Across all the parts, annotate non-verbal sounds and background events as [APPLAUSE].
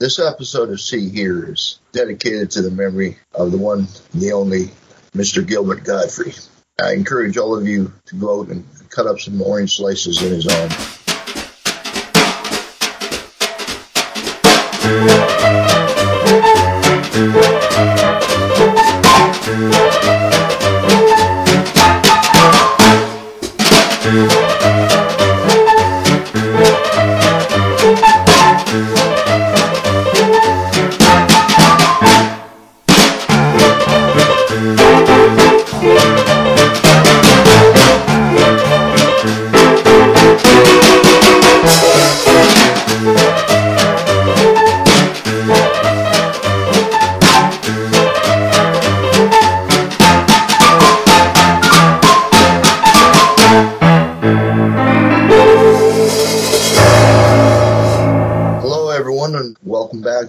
This episode of See Hear is dedicated to the memory of the one, the only Mr. Gilbert Gottfried. I encourage all of you to go out and cut up some orange slices in his honor.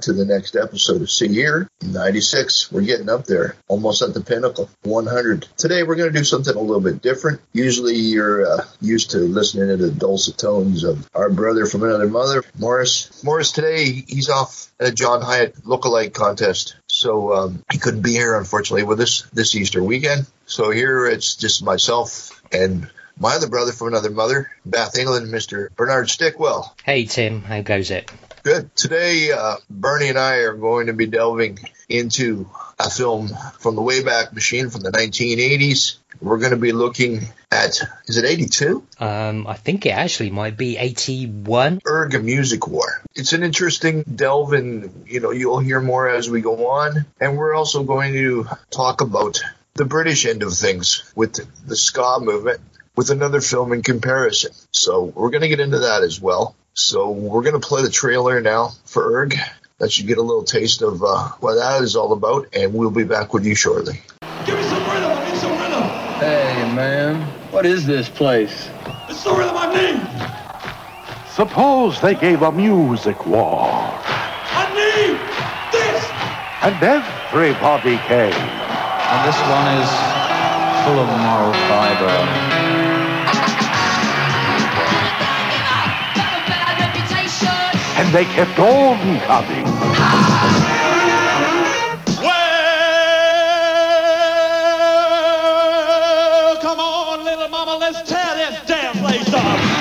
To the next episode of See Hear. 96, we're getting up there, almost at the pinnacle. 100. Today, we're going to do something a little bit different. Usually, you're uh, used to listening to the dulcet tones of our brother from another mother, Morris. Morris, today, he's off at a John Hiatt lookalike contest. So um, he couldn't be here, unfortunately, with us this Easter weekend. So here it's just myself and my other brother from another mother, Bath, England, Mr. Bernard Stickwell. Hey Tim, how goes it? Good. Today, uh, Bernie and I are going to be delving into a film from the Wayback Machine from the 1980s. We're going to be looking at, is it 82? Um, I think it actually might be 81. Urgh a Music War. It's an interesting delve and, you know, you'll hear more as we go on. And we're also going to talk about the British end of things with the ska movement with another film in comparison. So we're going to get into that as well. So we're going to play the trailer now for Urgh. That should get a little taste of uh, what that is all about, and we'll be back with you shortly. Give me some rhythm. I need some rhythm. Hey, man, what is this place? It's the rhythm I need. Suppose they gave a music war, I need this. and everybody came. And this one is full of moral fiber. And they kept on coming. Well, come on, little mama, let's tear this damn place up.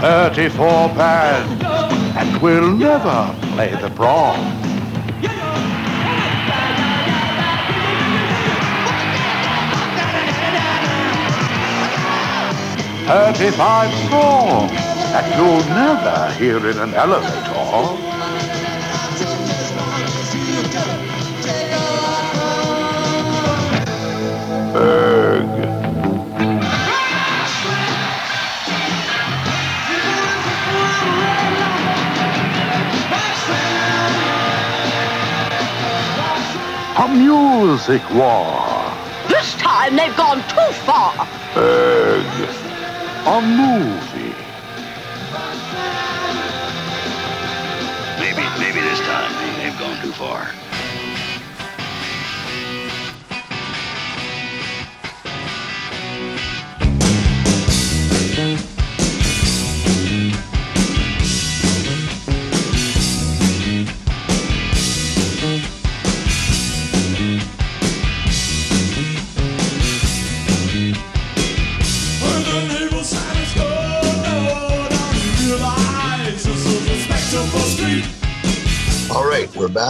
34 bands, and we'll never play the brawl. Thirty-five songs that you'll never hear in an elevator. Music war. This time they've gone too far. Urgh. A movie.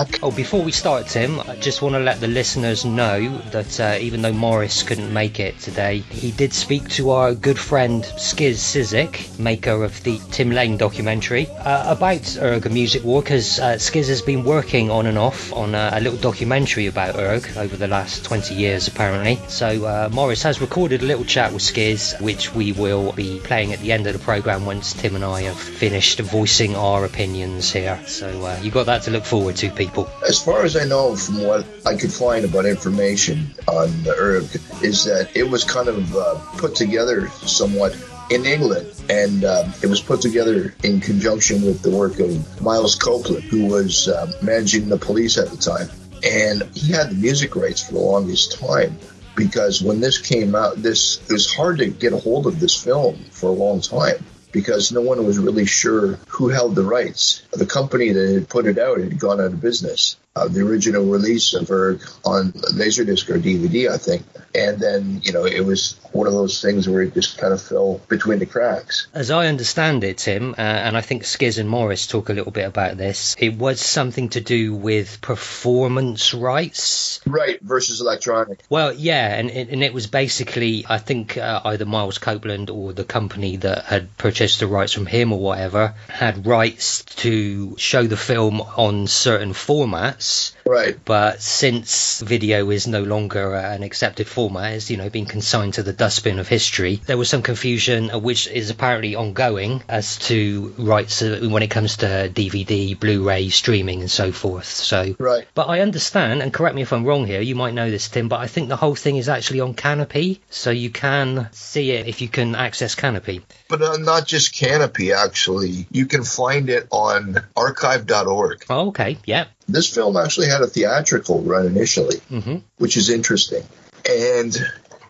Back. Oh, before we start, Tim, I just want to let the listeners know that uh, even though Morris couldn't make it today, he did speak to our good friend Skizz Cyzyk, maker of the Tim Lane documentary, uh, about Urgh Music War, because uh, Skizz has been working on and off on a, a little documentary about Urgh over the last 20 years, apparently. So uh, Morris has recorded a little chat with Skizz, which we will be playing at the end of the program once Tim and I have finished voicing our opinions here. So uh, you got that to look forward to, people. As far as I know, from what I could find about information on the Urgh, is that it was kind of uh, put together somewhat in England, and um, it was put together in conjunction with the work of Miles Copeland, who was um, managing the police at the time, and he had the music rights for the longest time. Because when this came out, this it was hard to get a hold of this film for a long time because no one was really sure who held the rights. The company that had put it out had gone out of business. Uh, the original release of Urgh on Laserdisc or DVD, I think. And then, you know, it was one of those things where it just kind of fell between the cracks. As I understand it, Tim, uh, and I think Skizz and Morris talk a little bit about this, it was something to do with performance rights. Right, versus electronic. Well, yeah, and, and it was basically, I think, uh, either Miles Copeland or the company that had purchased the rights from him or whatever had rights to show the film on certain formats us Right. But since video is no longer uh, an accepted format, it's you know been consigned to the dustbin of history, there was some confusion, uh, which is apparently ongoing, as to rights uh, when it comes to DVD, Blu-ray, streaming, and so forth. So, right. But I understand, and correct me if I'm wrong here. You might know this, Tim, but I think the whole thing is actually on Kanopy, so you can see it if you can access Kanopy. But uh, not just Kanopy, actually. You can find it on archive.org. Oh, okay. Yeah. This film actually had a theatrical run initially, mm-hmm. which is interesting. And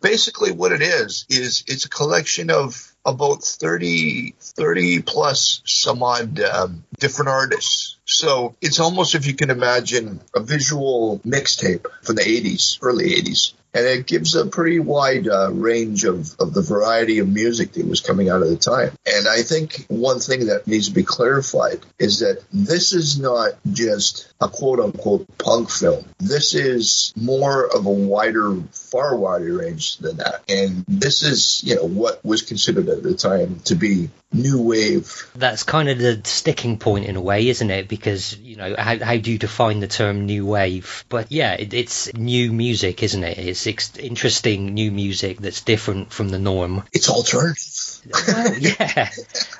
basically, what it is, is it's a collection of about 30, 30 plus some odd um, different artists. So it's almost if you can imagine a visual mixtape from the 80s, early 80s. And it gives a pretty wide uh, range of, of the variety of music that was coming out at the time. And I think one thing that needs to be clarified is that this is not just a quote unquote punk film. This is more of a wider, far wider range than that. And this is, you know, what was considered at the time to be new wave. That's kind of the sticking point in a way, isn't it? Because, you know, how, how do you define the term new wave? But yeah, it, it's new music, isn't it? It's ex- interesting new music that's different from the norm. It's alternative. well, [LAUGHS] yeah,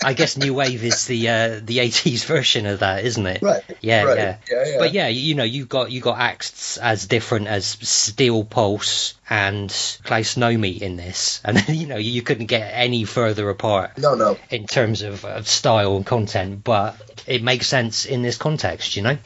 I guess new wave is the uh, the '80s version of that, isn't it? Right. Yeah, right. yeah. yeah, yeah. But yeah, you know, you got you got acts as different as Steel Pulse and Klaus Nomi in this, [LAUGHS] and you know, you couldn't get any further apart. No, no. In terms of, of style and content, but it makes sense in this context, you know.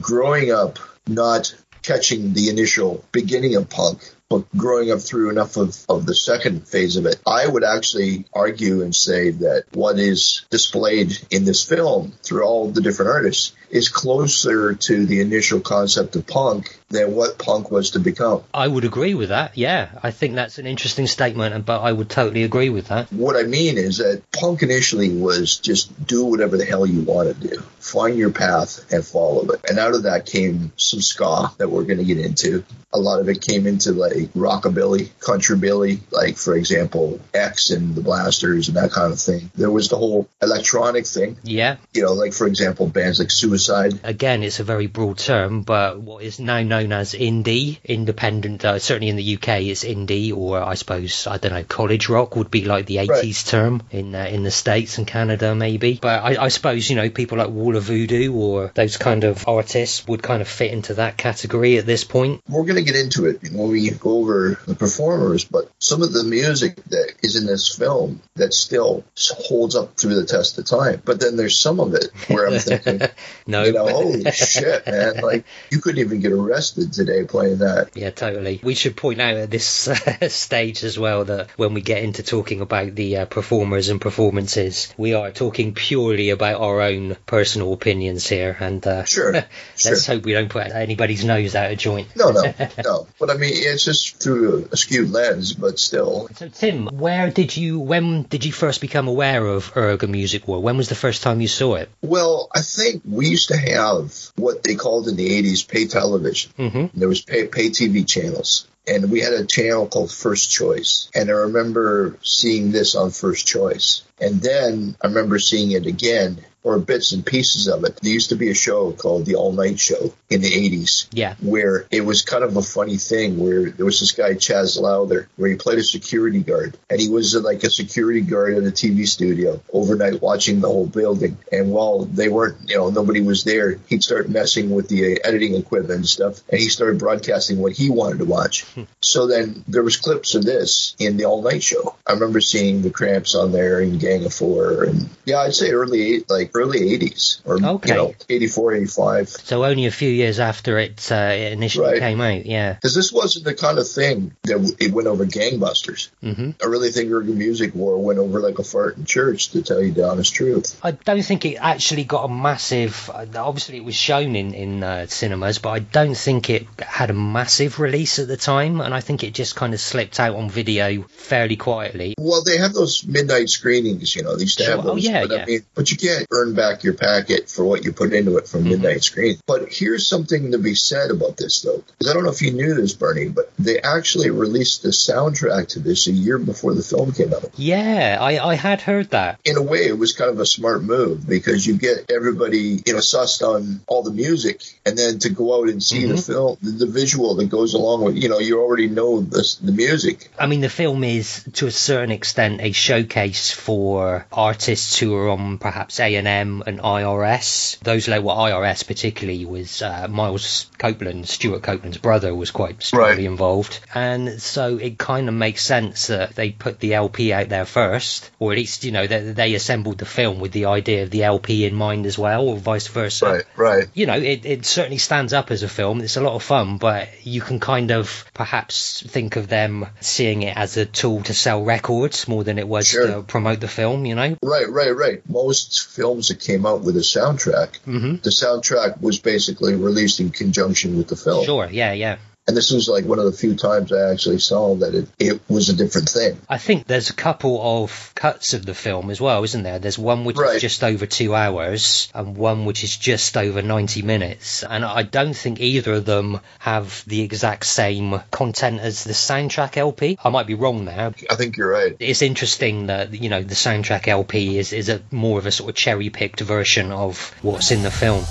Growing up, not catching the initial beginning of punk, but growing up through enough of, of the second phase of it, I would actually argue and say that what is displayed in this film through all the different artists is closer to the initial concept of punk than what punk was to become. I would agree with that. Yeah, I think that's an interesting statement, but I would totally agree with that. What I mean is that punk initially was just do whatever the hell you want to do, find your path and follow it. And out of that came some ska that we're going to get into. A lot of it came into like rockabilly, countrybilly, like for example, X and the Blasters and that kind of thing. There was the whole electronic thing. Yeah. You know, like for example, bands like Suicide. Again, it's a very broad term, but what is now known as indie, independent, uh, certainly in the UK, it's indie, or I suppose I don't know, college rock would be like the 80s right. term in uh, in the states and Canada maybe. But I, I suppose you know people like Wall of Voodoo or those kind of artists would kind of fit into that category at this point. We're going to get into it when we go over the performers, but some of the music that is in this film that still holds up through the test of time. But then there's some of it where I'm thinking, [LAUGHS] no, you know, holy shit, man! Like you couldn't even get arrested today playing that. Yeah, totally. We should point out at this [LAUGHS] uh, stage as well that when we get into talking about the uh, performers and performances, we are talking purely about our own personal opinions here, and uh, sure, [LAUGHS] let's sure. hope we don't put anybody's nose out of joint. No, no, [LAUGHS] no. But I mean, it's just through a skewed lens, but still. So, Tim, where did you, when did you first become aware of Urgh A Music War? When was the first time you saw it? Well, I think we used to have what they called in the 80s pay television. Mm-hmm. There was pay, pay TV channels and we had a channel called First Choice. And I remember seeing this on First Choice. And then I remember seeing it again or bits and pieces of it. There used to be a show called The All Night Show in the 80s. Yeah. Where it was kind of a funny thing where there was this guy, Chas Lawther, where he played a security guard. And he was uh, like a security guard at a TV studio overnight watching the whole building. And while they weren't, you know, nobody was there, he'd start messing with the uh, editing equipment and stuff. And he started broadcasting what he wanted to watch. Hmm. so then there was clips of this in The All Night Show. I remember seeing the Cramps on there and Gang of Four. And yeah, I'd say early, like early 80s or okay. you know 84 85 so only a few years after it, uh, it initially right. came out yeah because this wasn't the kind of thing that it went over gangbusters mm-hmm. i really think urgh a music war went over like a fart in church to tell you the honest truth i don't think it actually got a massive obviously it was shown in in uh, cinemas but i don't think it had a massive release at the time and i think it just kind of slipped out on video fairly quietly well they have those midnight screenings you know these sure. have those oh, yeah, but, yeah. I mean, but you can't earn back your packet for what you put into it from midnight mm-hmm. screen. But here's something to be said about this though, because I don't know if you knew this, Bernie, but they actually released the soundtrack to this a year before the film came out. Yeah, I, I had heard that. In a way, it was kind of a smart move because you get everybody, you know, sussed on all the music, and then to go out and see mm-hmm. the film, the, the, visual that goes along with, you know, you already know the, the music. I mean, the film is to a certain extent a showcase for artists who are on perhaps A and M and IRS. Those well, IRS particularly was uh, Miles Copeland, Stewart Copeland's brother, was quite strongly right. involved, and so it kind of makes sense that they put the LP out there first, or at least you know they, they assembled the film with the idea of the LP in mind as well, or vice versa. Right, right. You know, it, it certainly stands up as a film. It's a lot of fun, but you can kind of perhaps think of them seeing it as a tool to sell records more than it was sure. to promote the film. You know. Right, right, right. Most films that came out with a soundtrack, mm-hmm. the soundtrack was basically released in conjunction with the film. Sure, yeah, yeah. And this was like one of the few times I actually saw that it, it was a different thing. I think there's a couple of cuts of the film as well, isn't there? There's one which right. is just over two hours and one which is just over 90 minutes. And I don't think either of them have the exact same content as the soundtrack LP. I might be wrong there. I think you're right. It's interesting that, you know, the soundtrack LP is, is a more of a sort of cherry picked version of what's in the film.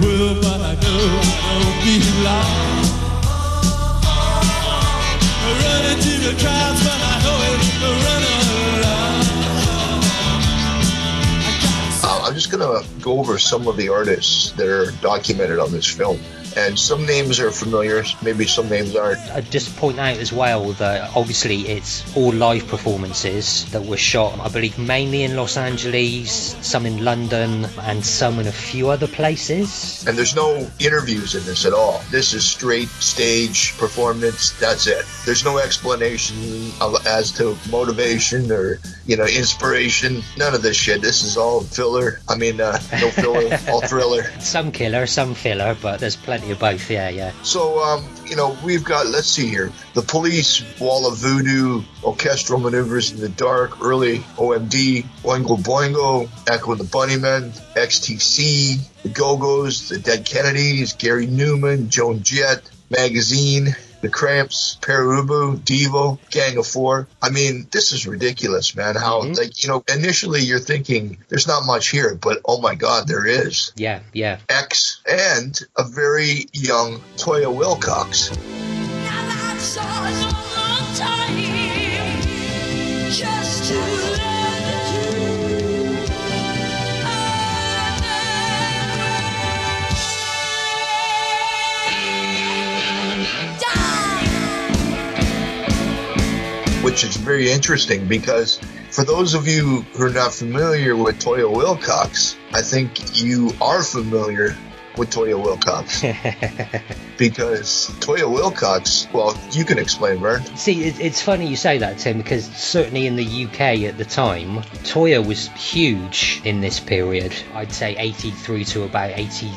The but I know I don't belong. Running to the crowds, but I just going to go over some of the artists that are documented on this film. and some names are familiar, maybe some names aren't. I'd just point out as well that obviously it's all live performances that were shot, I believe, mainly in Los Angeles, some in London, and some in a few other places. And there's no interviews in this at all. This is straight stage performance. That's it. There's no explanation as to motivation or, you know, inspiration. None of this shit. This is all filler. I mean, uh, no filler, all thriller. Some killer, some filler, but there's plenty of both. Yeah, yeah. So, um, you know, we've got, let's see here, the police, Wall of Voodoo, orchestral maneuvers in the dark, early OMD, Oingo Boingo, Echo and the Bunnymen, XTC, the Go Go's, the Dead Kennedys, Gary Numan, Joan Jett, Magazine, the Cramps, Pere Ubu, Devo, Gang of Four. I mean, this is ridiculous, man. How, mm-hmm. like, you know, initially you're thinking there's not much here, but oh my God, there is. Yeah, yeah. X and a very young Toyah Willcox. Just which is very interesting because for those of you who are not familiar with Toyah Willcox, I think you are familiar with Toyah Willcox [LAUGHS] because Toyah Willcox. well, you can explain, Vern. See, it's funny you say that, Tim, because certainly in the UK at the time, Toyah was huge in this period. I'd say 83 to about 80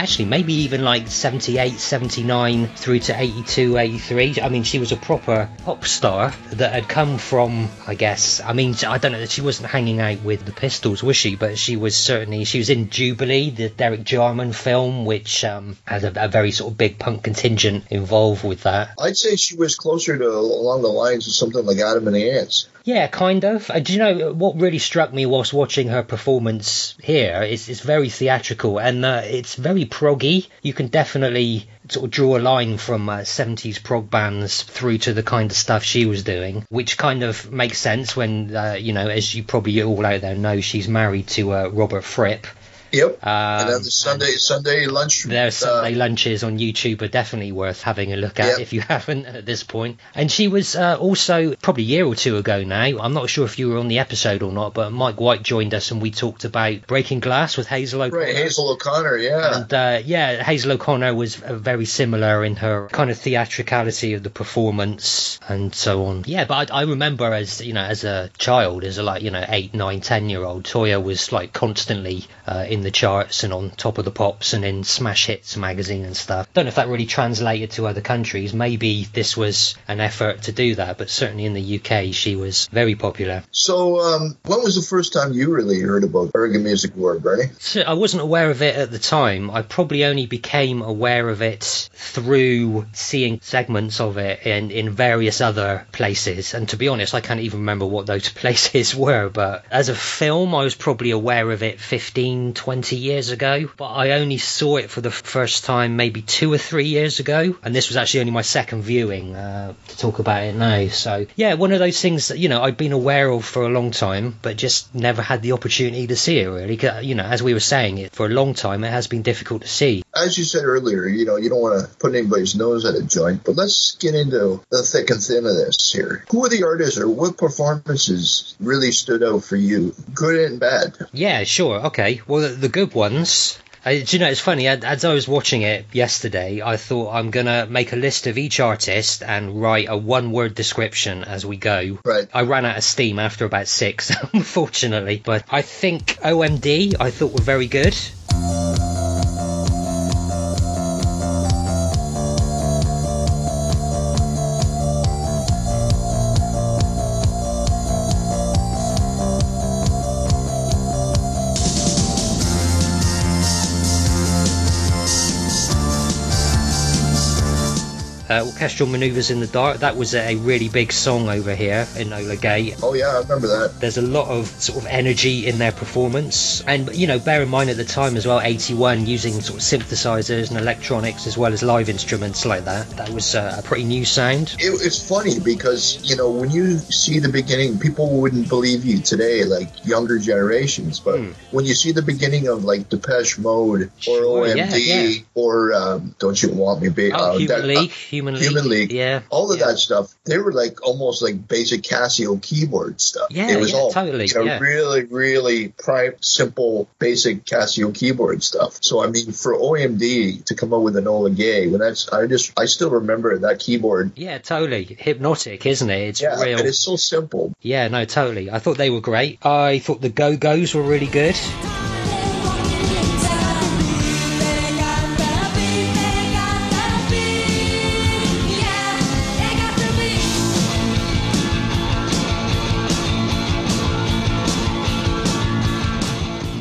actually maybe even like 78 79 through to 82 83 i mean she was a proper pop star that had come from i guess i mean i don't know that she wasn't hanging out with the pistols was she? But she was certainly she was in jubilee the derek jarman film which um, had a, a, very sort of big punk contingent involved with that. I'd say she was closer to along the lines of something like adam and the ants. Yeah, kind of. Uh, do you know what really struck me whilst watching her performance here is it's very theatrical and uh, it's very proggy. You can definitely sort of draw a line from uh, 70s prog bands through to the kind of stuff she was doing, which kind of makes sense when, uh, you know, as you probably all out there know, she's married to uh, Robert Fripp, Yep. Um, and then the Sunday Sunday lunch. Their Sunday uh, lunches on YouTube are definitely worth having a look at yep. if you [LAUGHS] haven't at this point. And she was uh, also probably a year or two ago now. I'm not sure if you were on the episode or not, but Mike White joined us and we talked about Breaking Glass with Hazel O'Connor. Right, Hazel O'Connor, yeah. And uh, yeah, Hazel O'Connor was uh, very similar in her kind of theatricality of the performance and so on. Yeah, but I, I remember as you know as a child, as a like you know eight, nine, ten year old, Toyah was like constantly uh, in the charts and on top of the pops and in Smash Hits magazine and stuff. Don't know if that really translated to other countries. Maybe this was an effort to do that, but certainly in the UK, she was very popular. So, um, when was the first time you really heard about Bergen Music Award, Bernie? So I wasn't aware of it at the time. I probably only became aware of it through seeing segments of it in, in various other places. And to be honest, I can't even remember what those [LAUGHS] places were. But as a film, I was probably aware of it 15, 20 20 years ago, but I only saw it for the first time maybe two or three years ago, and this was actually only my second viewing uh, to talk about it now. So, yeah, one of those things that, you know, I've been aware of for a long time, but just never had the opportunity to see it really. You know, as we were saying, it for a long time, it has been difficult to see. As you said earlier, you know, you don't want to put anybody's nose at a joint, but let's get into the thick and thin of this here. Who are the artists or what performances really stood out for you, good and bad? Yeah, sure. Okay. Well, the good ones. Uh, do you know, it's funny, as I was watching it yesterday, I thought I'm going to make a list of each artist and write a one word description as we go. Right. I ran out of steam after about six, [LAUGHS] unfortunately. But I think OMD, I thought were very good. Uh, orchestral maneuvers in the dark. That was a really big song over here Enola Gay. Oh yeah, I remember that. There's a lot of sort of energy in their performance, and you know, bear in mind at the time as well, 81, using sort of synthesizers and electronics as well as live instruments like that. That was uh, a pretty new sound. It, it's funny because you know when you see the beginning, people wouldn't believe you today, like younger generations. But Hmm. when you see the beginning of like Depeche Mode or Sure, yeah, OMD yeah. or um, Don't You Want Me, Baby? Oh, Human League, Human League, Human League, yeah, all of yeah. that stuff. They were like almost like basic Casio keyboard stuff. Yeah, it was yeah, all totally, you know, yeah. really, really prime, simple, basic Casio keyboard stuff. So I mean, for OMD to come up with Enola Gay, when that's I just I still remember that keyboard. Yeah, totally hypnotic, isn't it? It's Yeah, real. and it's so simple. Yeah, no, totally. I thought they were great. I thought the Go Go's were really good.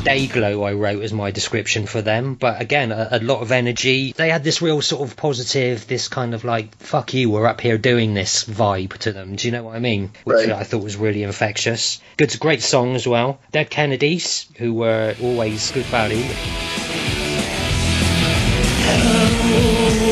Dayglow, I wrote as my description for them, but again, a, a lot of energy. They had this real sort of positive, this kind of like, fuck you, we're up here doing this vibe to them. Do you know what I mean? Which Right. I thought was really infectious. Good, great song as well. Dead Kennedys, who were always good value. Just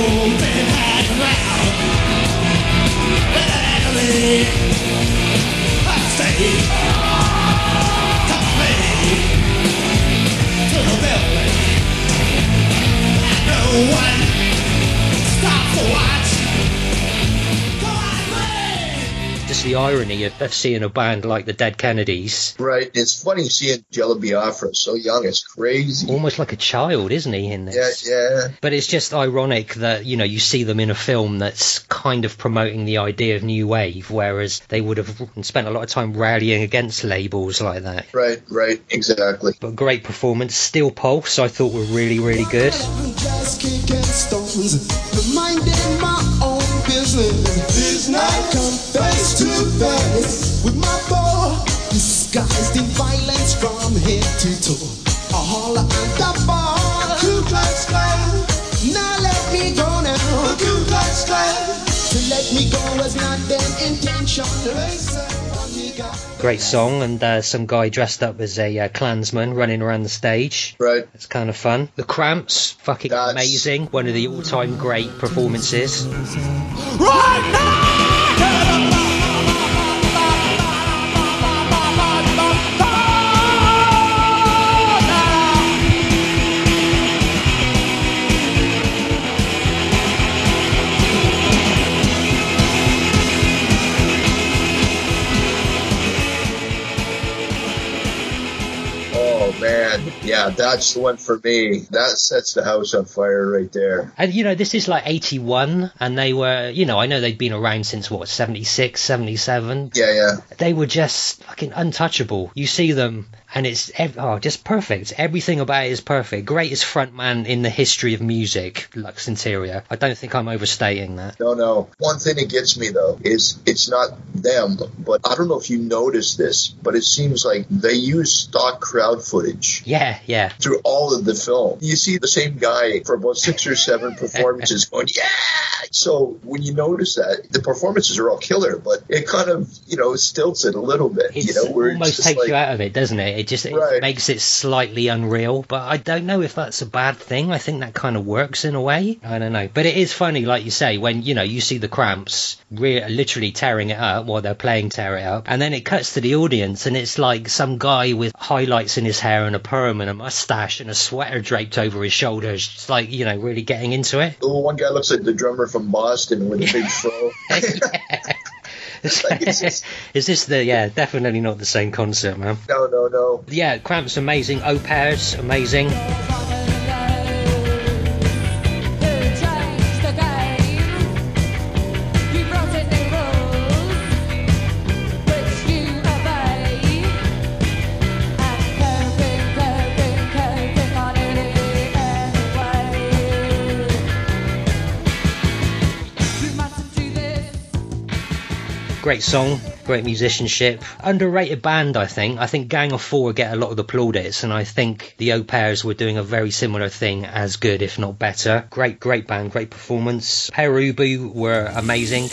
the irony of, of seeing a band like the Dead Kennedys, Right. It's funny seeing Jello Biafra so young. It's crazy. almost like a child, isn't he, in Yeah, this? yeah. But it's just ironic that, you know, you see them in a film that's kind of promoting the idea of new wave, whereas they would have spent a lot of time rallying against labels like that. Right, right, exactly. But great performance. Steel Pulse, I thought were really, really good. Come face to face with my foe, disguised in violence from head to toe. A holler and the ball, Ku Klux Klan. Now let me go now, Ku Klux Klan. To let me go was not their intention. They said, "One nigga." Great song, and uh, some guy dressed up as a uh, Klansman running around the stage. Right. It's kind of fun. The Cramps, fucking That's- amazing. One of the all time great performances. Oh yeah, that's the one for me. That sets the house on fire right there. And you know, this is like 81, and they were, you know, I know they'd been around since what, 76, 77. Yeah, yeah. They were just fucking untouchable. You see them, and it's oh, just perfect. Everything about it is perfect. Greatest frontman in the history of music, Lux Interior. I don't think I'm overstating that. No, no. One thing that gets me though is it's not them, but I don't know if you noticed this, but it seems like they use stock crowd footage Yeah, yeah. Through all of the film. You see the same guy for about six or seven performances [LAUGHS] going, yeah. So when you notice that, the performances are all killer, but it kind of, you know, stilts it a little bit. It you know, where it's almost just takes like, you out of it, doesn't it? It just it Right. makes it slightly unreal. But I don't know if that's a bad thing. I think that kind of works in a way. I don't know. But it is funny, like you say, when you know you see the Cramps re- literally tearing it up while they're playing "Tear It Up," and then it cuts to the audience, and it's like some guy with highlights in his hair and a perm and a mustache and a sweater draped over his shoulders, just like you know, really getting into it. Oh, one guy looks like the drummer from Boston with a big [LAUGHS] fro. [LAUGHS] Like, it's just- Is this the yeah? Definitely not the same concert, man. no, no, no. Yeah, Cramps amazing. Au pairs amazing. Great song. great musicianship. Underrated band, I think. I think Gang of Four get a lot of the plaudits, and I think the Au Pairs were doing a very similar thing, as good, if not better. Great, great band, great performance. Pere Ubu were amazing.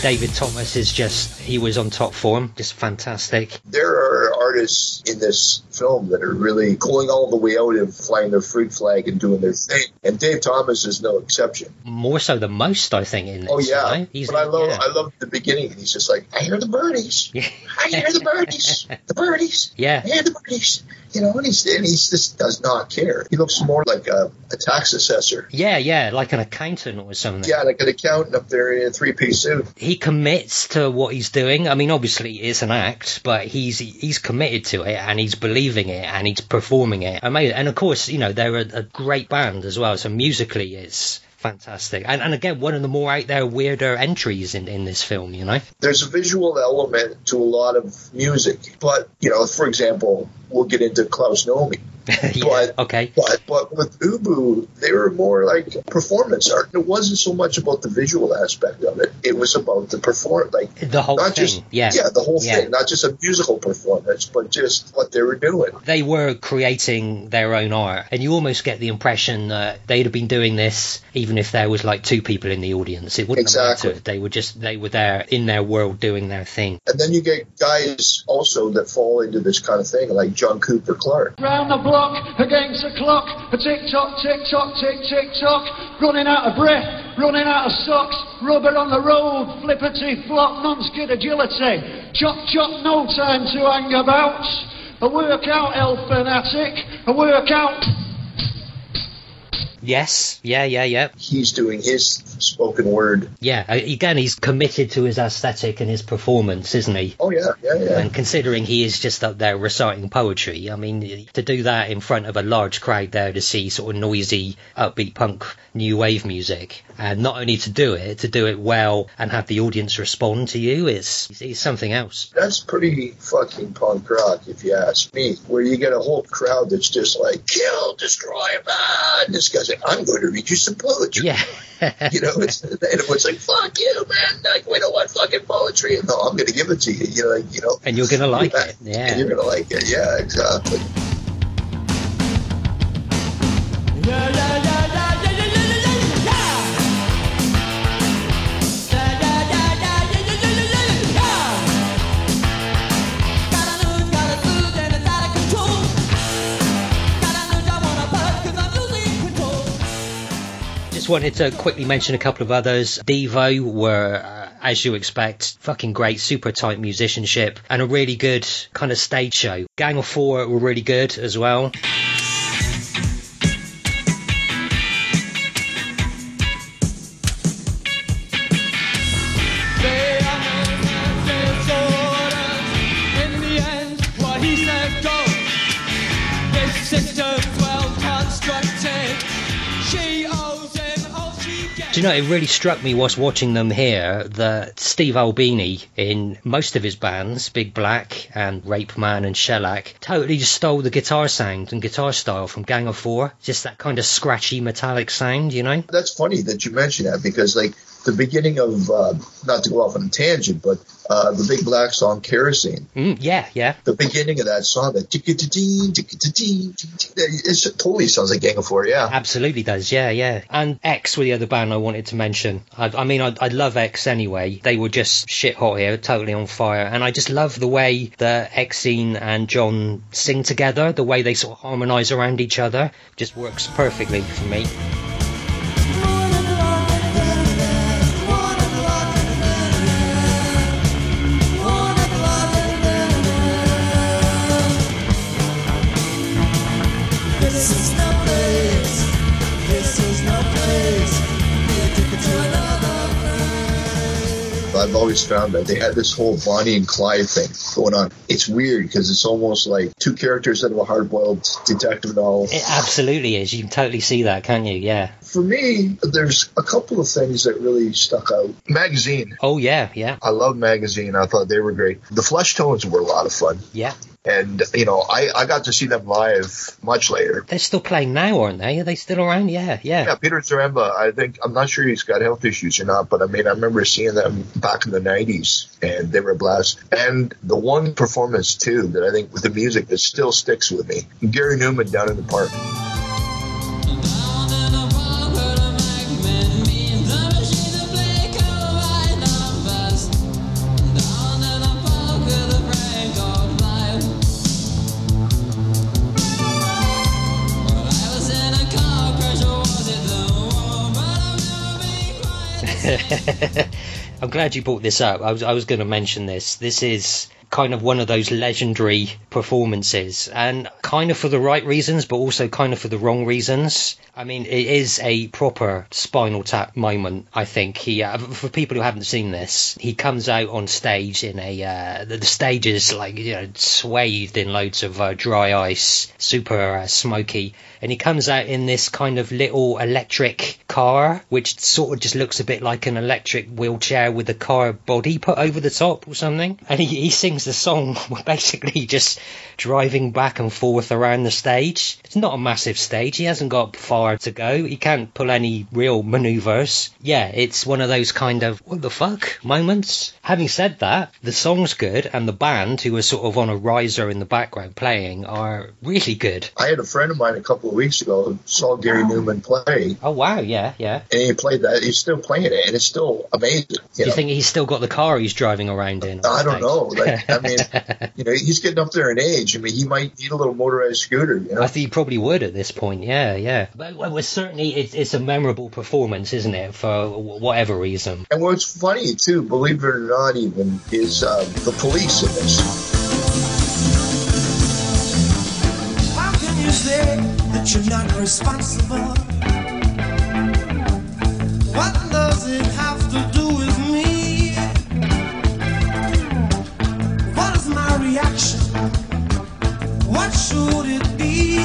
David Thomas is just, he was on top form, just fantastic. There are artists in this film that are really going all the way out and flying their freak flag and doing their thing. And Dave Thomas is no exception. More so than most, I think, in this. Oh yeah, right? He's, but I love yeah. I love the beginning. He's just like, I hear the birdies, I hear the birdies, [LAUGHS] the birdies, Yeah. I hear the birdies. You know, and he's and he just does not care. He looks more like a, a tax assessor. Yeah, yeah, like an accountant or something. Yeah, like an accountant up there in a three piece suit. He commits to what he's doing. I mean, obviously it's an act, but he's he's committed to it and he's believing it and he's performing it. Amazing. And of course, you know, they're a, a great band as well. So musically, it's fantastic. And, and again, one of the more out there, weirder entries in, in this film. You know. There's a visual element to a lot of music, but you know, for example, we'll get into Klaus Nomi. [LAUGHS] yeah. okay. But but with Ubu, they were more like performance art. It wasn't so much about the visual aspect of it. It was about the perform, like The whole not thing. just yeah. yeah, the whole Yeah. thing, not just a musical performance, but just what they were doing. they were creating their own art, and you almost get the impression that they'd have been doing this even if there was like two people in the audience. It wouldn't Exactly. have mattered. They were just they were there in their world doing their thing. And then you get guys also that fall into this kind of thing, like John Cooper Clarke. Round the block, against the clock, a tick tock, tick tock, tick tick tock, running out of breath, running out of socks, rubber on the road, flippity flop, non-skid agility, chop chop, no time to hang about, a workout, elf fanatic, a workout. Yes, yeah, yeah, yeah, He's doing his spoken word. yeah. Uh, Again, he's committed to his aesthetic and his performance, isn't he? Oh yeah, yeah, yeah. And considering he is just up there reciting poetry, I mean, to do that in front of a large crowd there to see sort of noisy, upbeat punk new wave music, and not only to do it, to do it well and have the audience respond to you is is something else. That's pretty fucking punk rock, if you ask me. Where you get a whole crowd that's just like, kill, destroy, and this guy's like, I'm going to read you some poetry. Yeah. [LAUGHS] You know, it's, and everyone's like, fuck you, man. Like, we don't want fucking poetry. And no, I'm going to give it to you. You know, like, you know. and you're gonna like Yeah. it, yeah. And you're going to like it. Yeah, exactly. Just wanted to quickly mention a couple of others. Devo were, uh, as you expect, fucking great, super tight musicianship, and a really good kind of stage show. Gang of Four were really good as well. You know, it really struck me whilst watching them here that Steve Albini, in most of his bands, Big Black and Rapeman and Shellac, totally just stole the guitar sound and guitar style from Gang of Four. Just that kind of scratchy metallic sound, you know? That's funny that you mention that because, like, the beginning of, uh, not to go off on a tangent, but uh, the Big Black song Kerosene, Mm, yeah, yeah. the beginning of that song, that tick-a-tee-tee, tick-a-tee-tee, tick-a-tee, it totally sounds like Gang of Four, yeah. Absolutely does, yeah, yeah. And X were the other band I wanted to mention. I, I mean, I, I love X anyway. They were just shit hot here, totally on fire. And I just love the way that Exene and John sing together, the way they sort of harmonise around each other. Just works perfectly for me. I've always found that they had this whole Bonnie and Clyde thing going on. It's weird because it's almost like two characters out of a hard-boiled detective novel. It absolutely is. You can totally see that, can't you? Yeah. For me, there's a couple of things that really stuck out. Magazine. Oh yeah, yeah, I love Magazine. I thought they were great. The Fleshtones were a lot of fun. yeah. And, you know, I, I got to see them live much later. They're still playing now, aren't they? Are they still around? Yeah, yeah. Yeah, Peter Zaremba, I think, I'm not sure he's got health issues or not, but I mean, I remember seeing them back in the 90s and they were a blast. And the one performance, too, that I think with the music that still sticks with me Gary Numan down in the park. [LAUGHS] I'm glad you brought this up. I was I was going to mention this. This is kind of one of those legendary performances, and kind of for the right reasons, but also kind of for the wrong reasons. I mean, it is a proper Spinal Tap moment. I think he, uh, for people who haven't seen this, he comes out on stage in a uh, the, the stage is like you know swathed in loads of uh, dry ice, super uh, smoky, and he comes out in this kind of little electric car, which sort of just looks a bit like an electric wheelchair with a car body put over the top or something. And he, he sings the song [LAUGHS] we're basically just driving back and forth around the stage. It's not a massive stage. He hasn't got far to go. He can't pull any real maneuvers. Yeah, it's one of those kind of what the fuck moments. Having said that, the song's good and the band, who are sort of on a riser in the background playing, are really good. I had a friend of mine a couple of weeks ago saw Gary Numan play, Oh wow, yeah, yeah. and he played that. He's still playing it, and it's still amazing. Do You you know? think he's still got the car he's driving around in? I don't know. Like, [LAUGHS] I mean, you know, he's getting up there in age. I mean, he might need a little motorized scooter. You know, I think he probably would at this point. Yeah, yeah. But well, well, certainly, it's, it's a memorable performance, isn't it? For whatever reason. And what's funny too, believe it or not, even is uh, the police in this. How can you say that you're not responsible? What does it reaction? What should it be?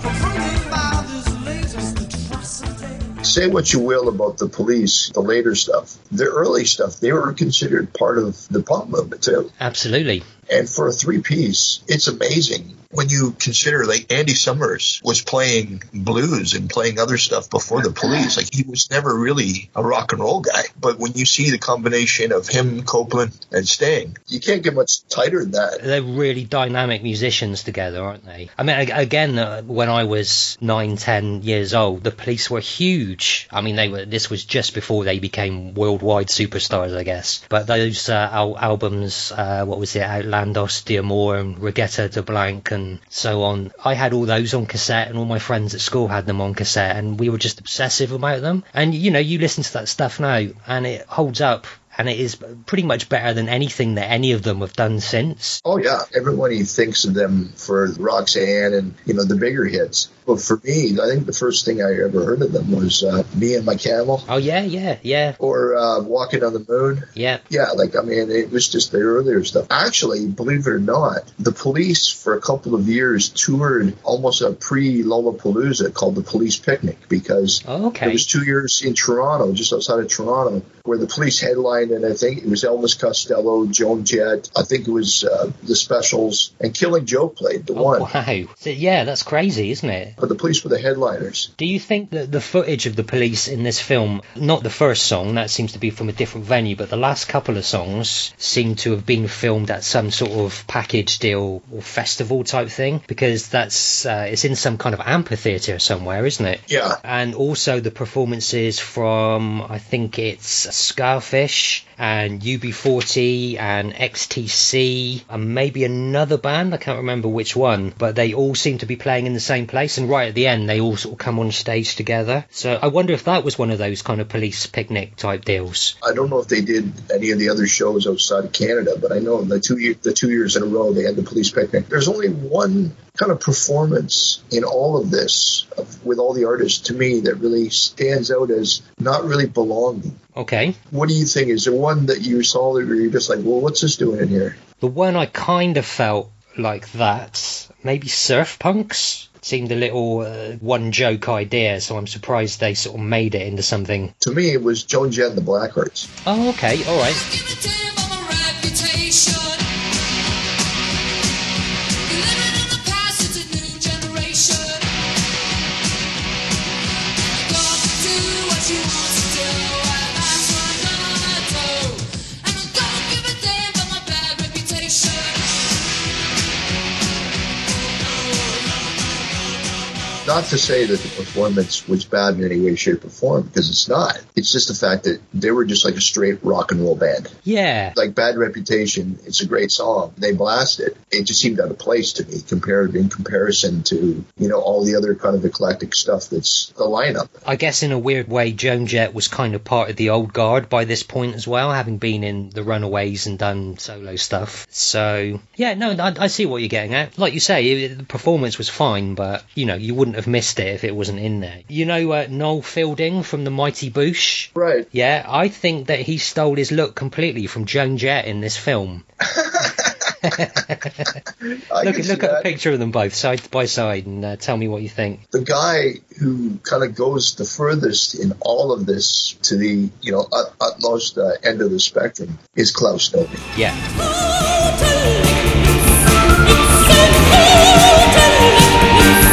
Confronted by this latest atrocity. Say what you will about the police, the later stuff, the early stuff, they were considered part of the pop movement too. Absolutely. And for a three piece, it's amazing when you consider like Andy Summers was playing blues and playing other stuff before the police. Like he was never really a rock and roll guy. But when you see the combination of him, Copeland, and Sting, you can't get much tighter than that. They're really dynamic musicians together, aren't they? I mean, again, uh, when I was nine, ten years old, the police were huge. I mean, they were. This was just before they became worldwide superstars, I guess. But those uh, al- albums, uh, what was it, Outlandos, D'Amour, and Regatta de Blanc, and so on. I had all those on cassette, and all my friends at school had them on cassette, and we were just obsessive about them. And you know, you listen to that stuff now, and it holds up. And it is pretty much better than anything that any of them have done since. Oh yeah, everybody thinks of them for Roxanne and you know the bigger hits. But for me, I think the first thing I ever heard of them was uh, "Me and My Camel" Oh yeah, yeah, yeah, or uh, "Walking on the Moon." yeah. Yeah, like I mean, it was just the earlier stuff. Actually, believe it or not, the police for a couple of years toured almost a pre-Lollapalooza called the Police Picnic because Oh, okay. there was two years in Toronto, just outside of Toronto, where the police headlined, and I think it was Elvis Costello, Joan Jett, I think it was uh, the Specials, and Killing Joke played the Oh, one. wow. So, yeah, that's crazy, isn't it? But the police were the headliners. Do you think that the footage of the police in this film, not the first song, that seems to be from a different venue, but the last couple of songs seem to have been filmed at some sort of package deal or festival type thing? Because that's, uh, it's in some kind of amphitheatre somewhere, isn't it? Yeah. And also the performances from, I think it's Skafish and UB40 and XTC and maybe another band. I can't remember which one, but they all seem to be playing in the same place. And right at the end, they all sort of come on stage together. So I wonder if that was one of those kind of police picnic type deals. I don't know if they did any of the other shows outside of Canada, but I know the two year, the two years in a row they had the police picnic. There's only one kind of performance in all of this of, with all the artists to me that really stands out as not really belonging. Okay. What do you think? Is there one that you saw that you're just like, well, what's this doing in here? The one I kind of felt like that, maybe Surf Punks? Seemed a little uh, one joke idea, so I'm surprised they sort of made it into something. To me, it was Joan Jett and the Blackhearts. Oh, okay, alright. Not to say that the performance was bad in any way, shape, or form, because it's not. It's just the fact that they were just like a straight rock and roll band. Yeah. Like Bad Reputation, it's a great song. They blasted. It It just seemed out of place to me compared in comparison to, you know, all the other kind of eclectic stuff that's the lineup. I guess in a weird way, Joan Jett was kind of part of the old guard by this point as well, having been in the Runaways and done solo stuff. So, yeah, no, I, I see what you're getting at. Like you say, the performance was fine, but, you know, you wouldn't have missed it if it wasn't in there. You know uh, Noel Fielding from the Mighty Boosh? Right. Yeah, I think that he stole his look completely from Joan Jett in this film. [LAUGHS] [LAUGHS] look at, look at a picture of them both side by side and uh, tell me what you think. The guy who kind of goes the furthest in all of this to the, you know, ut- utmost uh, end of the spectrum is Klaus Nomi. Yeah. Now, how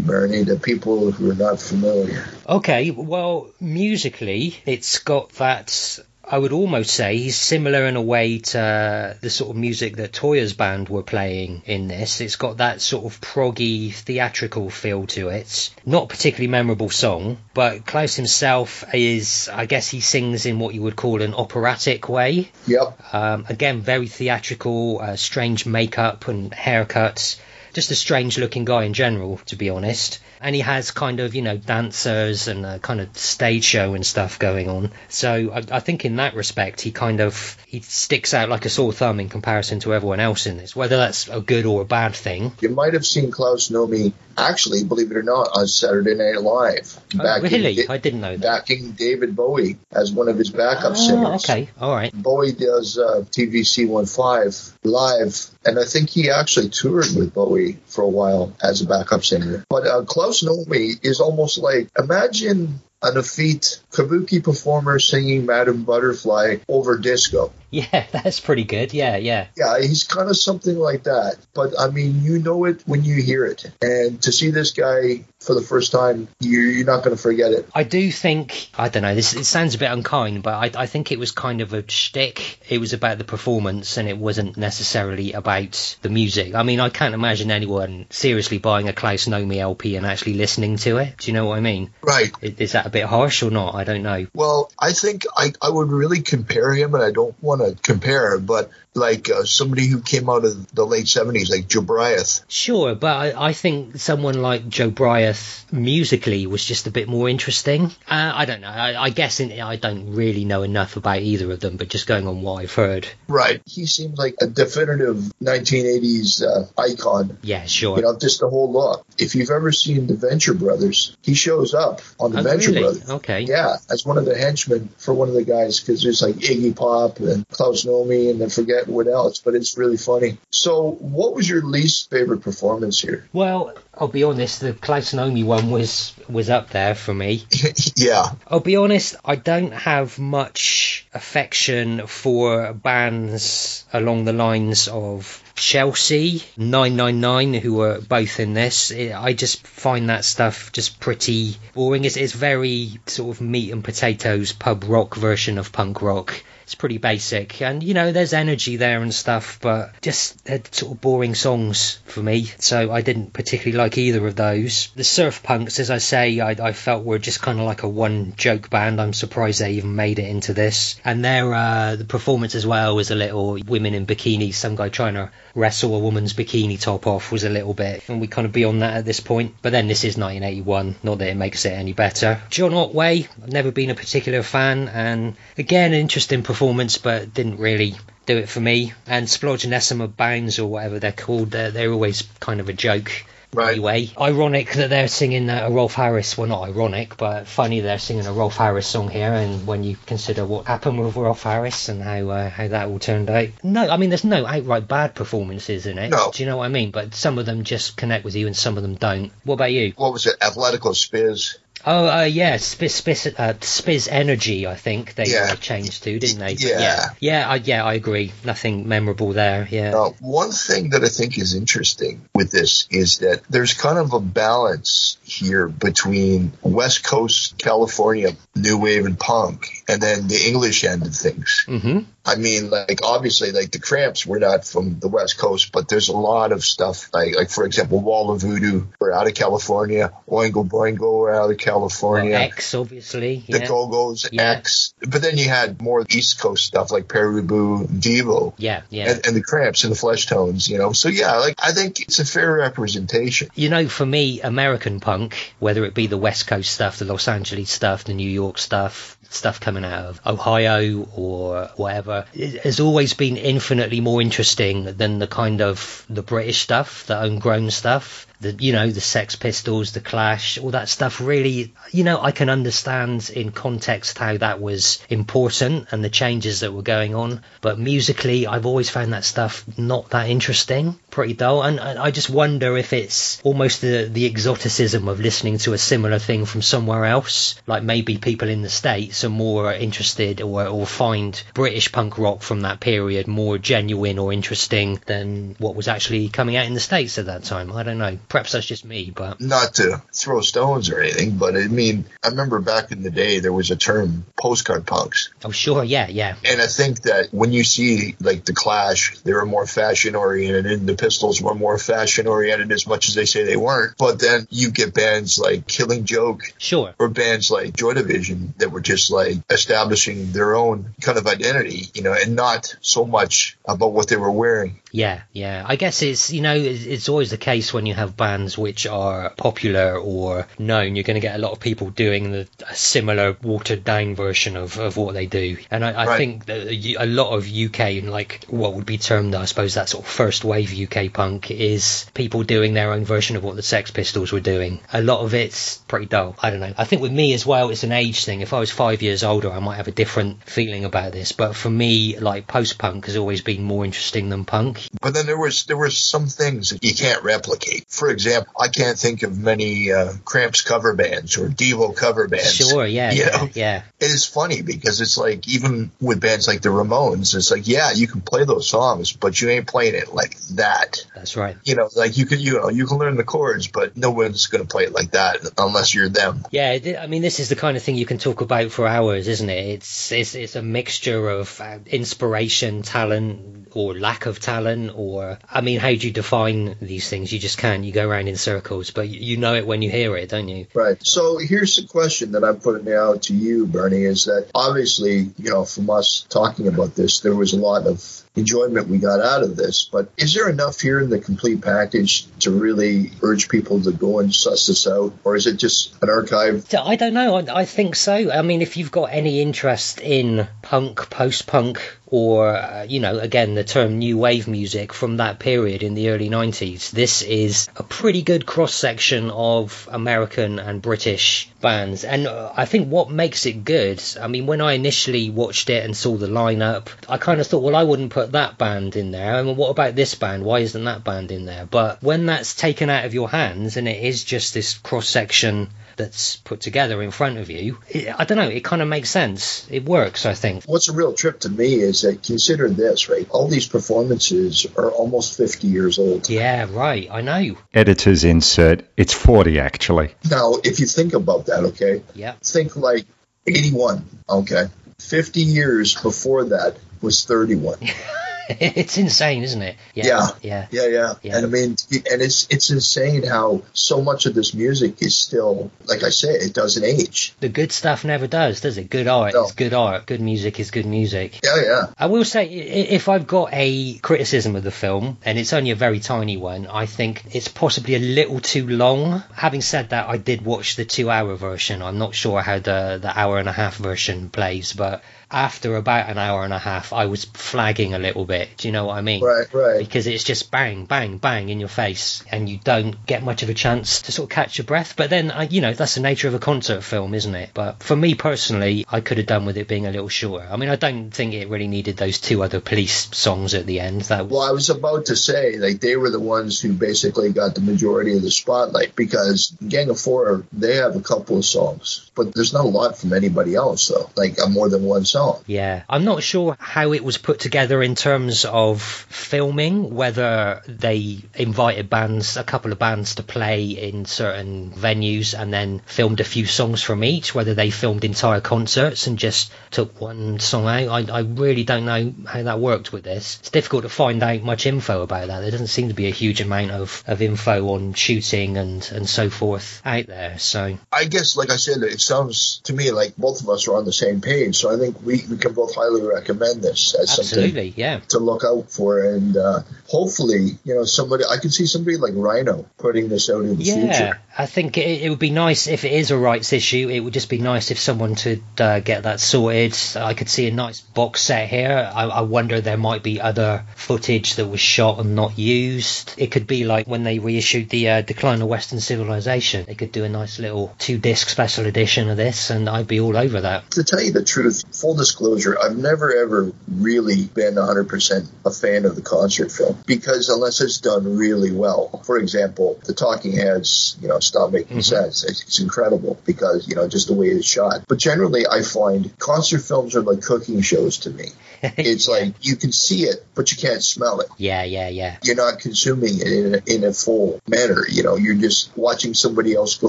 Bernie, to people who are not familiar? Okay, well, musically, it's got that. I would almost say he's similar in a way to the sort of music that Toyah's band were playing in this. It's got that sort of proggy, theatrical feel to it. Not particularly memorable song, but Klaus himself is, I guess he sings in what you would call an operatic way. Yep. Um, again, very theatrical, uh, strange makeup and haircuts. Just a strange looking guy in general, to be honest. And he has kind of, you know, dancers and a kind of stage show and stuff going on. So I, I think in that respect, he kind of he sticks out like a sore thumb in comparison to everyone else in this. Whether that's a good or a bad thing. You might have seen Klaus Nomi, actually, believe it or not, on Saturday Night Live. Oh, really? Da- I didn't know that. backing David Bowie as one of his backup Oh, singers. okay, all right. Bowie does uh, TVC 15 live, and I think he actually toured with Bowie for a while as a backup singer. But uh, Klaus Nomi is almost like imagine an effete kabuki performer singing Madame Butterfly over disco. [LAUGHS] Yeah, that's pretty good. Yeah, yeah. Yeah, he's kind of something like that. But I mean, you know it when you hear it. And to see this guy for the first time, you, you're not going to forget it. I do think I don't know. This it sounds a bit unkind, but I, I think it was kind of a shtick. It was about the performance, and it wasn't necessarily about the music. I mean, I can't imagine anyone seriously buying a Klaus Nomi LP and actually listening to it. Do you know what I mean? Right. Is that a bit harsh or not? I don't know. Well, I think I, I would really compare him, and I don't want to compare, but like uh, somebody who came out of the late 70s, like Jobriath. Sure, but I, I think someone like Jobriath musically was just a bit more interesting. Uh, I don't know. I, I guess in, I don't really know enough about either of them, but just going on what I've heard. Right. He seems like a definitive 1980s uh, icon. Yeah, sure. You know, just the whole look. If you've ever seen the Venture Brothers, he shows up on the Oh, Venture really? Brothers. Okay. Yeah, as one of the henchmen for one of the guys, because there's like Iggy Pop and Klaus Nomi and I forget what else, but it's really funny. So, what was your least favorite performance here? Well, I'll be honest, the Klaus Nomi one was was up there for me. [LAUGHS] yeah. I'll be honest, I don't have much affection for bands along the lines of Chelsea, 999, who were both in this. It, I just find that stuff just pretty boring. It's, it's very sort of meat and potatoes pub rock version of punk rock. it's pretty basic, and you know there's energy there and stuff, but just they're sort of boring songs for me. So I didn't particularly like either of those. The Surf Punks, as I say, I, I felt were just kind of like a one joke band. I'm surprised they even made it into this, and their uh, the performance as well was a little women in bikinis, some guy trying to wrestle a woman's bikini top off was a little bit, and we kind of beyond that at this point. But then this is 1981, not that it makes it any better. John Otway, I've never been a particular fan, and again, an interesting performance, but didn't really do it for me. And Splodgenessabounds, or whatever they're called, they're, they're always kind of a joke. Right. Anyway, ironic that they're singing a Rolf Harris. Well, not ironic, but funny they're singing a Rolf Harris song here. And when you consider what happened with Rolf Harris and how uh, how that all turned out, no, I mean there's no outright bad performances in it. No. Do you know what I mean? But some of them just connect with you, and some of them don't. What about you? What was it? Athletico Spizz. Oh, uh, yeah, Spizz, Spizz, uh, Spizzenergi, I think they Yeah. uh, changed to, didn't they? Yeah. yeah, yeah, I, yeah, I agree. Nothing memorable there. Yeah. Now, one thing that I think is interesting with this is that there's kind of a balance here between West Coast California new wave and punk, and then the English end of things. Mm-hmm. I mean, like obviously, like the Cramps were not from the West Coast, but there's a lot of stuff. Like, like for example, Wall of Voodoo were out of California. Oingo Boingo were out of California. Well, X, obviously. the Yeah. Go Go's, Yeah. X, but then you had more East Coast stuff like Pere Ubu, Devo, yeah, yeah. and, and the Cramps and the Fleshtones. You know, so yeah, like I think it's a fair representation. You know, for me, American punk, whether it be the West Coast stuff, the Los Angeles stuff, the New York stuff, stuff coming out of Ohio or whatever, has always been infinitely more interesting than the kind of the British stuff, the homegrown stuff. The, you know the Sex Pistols, the Clash, all that stuff. Really, you know, I can understand in context how that was important and the changes that were going on. But musically, I've always found that stuff not that interesting, pretty dull. And, I just wonder if it's almost the the exoticism of listening to a similar thing from somewhere else. Like maybe people in the states are more interested or or find British punk rock from that period more genuine or interesting than what was actually coming out in the states at that time. I don't know. Perhaps that's just me, but Not to throw stones or anything, but I mean, I remember back in the day there was a term postcard punks. oh sure, yeah, yeah. And I think that when you see like the Clash, they were more fashion oriented, and the Pistols were more fashion oriented as much as they say they weren't. But then you get bands like Killing Joke, Sure. or bands like Joy Division that were just like establishing their own kind of identity, you know, and not so much about what they were wearing. Yeah, yeah. I guess it's you know it's, always the case when you have bands which are popular or known, you're going to get a lot of people doing the a similar watered down version of, of what they do. And I, I Right. think that a lot of UK and like what would be termed, I suppose, that sort of first wave UK punk is people doing their own version of what the Sex Pistols were doing. A lot of it's pretty dull. I don't know. I think with me as well, it's an age thing. If I was five years older, I might have a different feeling about this. But for me, like post punk has always been more interesting than punk. But then there was there were some things that you can't replicate. For example, I can't think of many uh, Cramps cover bands or Devo cover bands. Sure, yeah, You yeah, know? yeah. It is funny because it's like even with bands like the Ramones, it's like yeah, you can play those songs, but you ain't playing it like that. That's right. You know, like you can you know you can learn the chords, but no one's going to play it like that unless you're them. Yeah, I mean, this is the kind of thing you can talk about for hours, isn't it? It's it's, it's a mixture of uh, inspiration, talent, or lack of talent, or I mean, how do you define these things? You just can't. You go around in circles, but you, know it when you hear it, don't you? Right. So here's the question that I'm putting out to you, Bernie, is that obviously, you know, from us talking about this, there was a lot of enjoyment we got out of this, but is there enough here in the complete package to really urge people to go and suss this out? Or is it just an archive? I don't know. I, I think so. I mean, if you've got any interest in punk, post punk, or, uh, you know, again, the term new wave music from that period in the early 90s, this is a pretty good cross section of American and British bands. And uh, I think what makes it good, I mean, when I initially watched it and saw the lineup, I kind of thought, well, I wouldn't put that band in there. I mean, what about this band? Why isn't that band in there? But when that's taken out of your hands and it is just this cross section that's put together in front of you, it, I don't know, it kind of makes sense. It works, I think. What's a real trip to me is that consider this, right? All these performances are almost 50 years old. Yeah, right, I know. Editor's insert. It's 40 actually. Now, if you think about that, okay? Yeah. Think like 81, okay? 50 years before that was 31. [LAUGHS] [LAUGHS] it's insane, isn't it? Yeah. Yeah. Yeah, yeah. Yeah. And I mean, and it's it's insane how so much of this music is still, like I say, it doesn't age. The good stuff never does, does it? Good art No. is good art. Good music is good music. Yeah, yeah. I will say, if I've got a criticism of the film, and it's only a very tiny one, I think it's possibly a little too long. Having said that, I did watch the two-hour version. I'm not sure how the the hour and a half version plays, but after about an hour and a half, I was flagging a little bit. Do you know what I mean? Right, right. Because it's just bang, bang, bang in your face, and you don't get much of a chance to sort of catch your breath. But then, I, you know, that's the nature of a concert film, isn't it? But for me personally, I could have done with it being a little shorter. I mean, I don't think it really needed those two other police songs at the end. That Well, I was about to say, like, they were the ones who basically got the majority of the spotlight because Gang of Four, they have a couple of songs, but there's not a lot from anybody else, though, like more than one song. Yeah, I'm not sure how it was put together in terms of filming, whether they invited bands, a couple of bands to play in certain venues and then filmed a few songs from each, whether they filmed entire concerts and just took one song out. I, I really don't know how that worked with this. It's difficult to find out much info about that. There doesn't seem to be a huge amount of, of info on shooting and, and so forth out there, so. I guess, like I said, it sounds to me like both of us are on the same page, so I think we, we can both highly recommend this as something yeah. to look out for, and uh, hopefully, you know, somebody I could see somebody like Rhino putting this out in the Yeah, future. I think it, it would be nice if it is a rights issue. It would just be nice if someone could uh, get that sorted. I could see a nice box set here. I, I wonder there might be other footage that was shot and not used. It could be like when they reissued the uh, Decline of Western Civilization. They could do a nice little two disc special edition of this, and I'd be all over that. To tell you the truth, full disclosure, I've never ever really been 100% a fan of the concert film because unless it's done really well, for example, the Talking Heads, you know, stop making sense. It's, it's incredible because, you know, just the way it's shot. But generally, I find concert films are like cooking shows to me. [LAUGHS] It's like you can see it, but you can't smell it. Yeah, yeah, yeah. You're not consuming it in a, in a full manner. You know, you're just watching somebody else go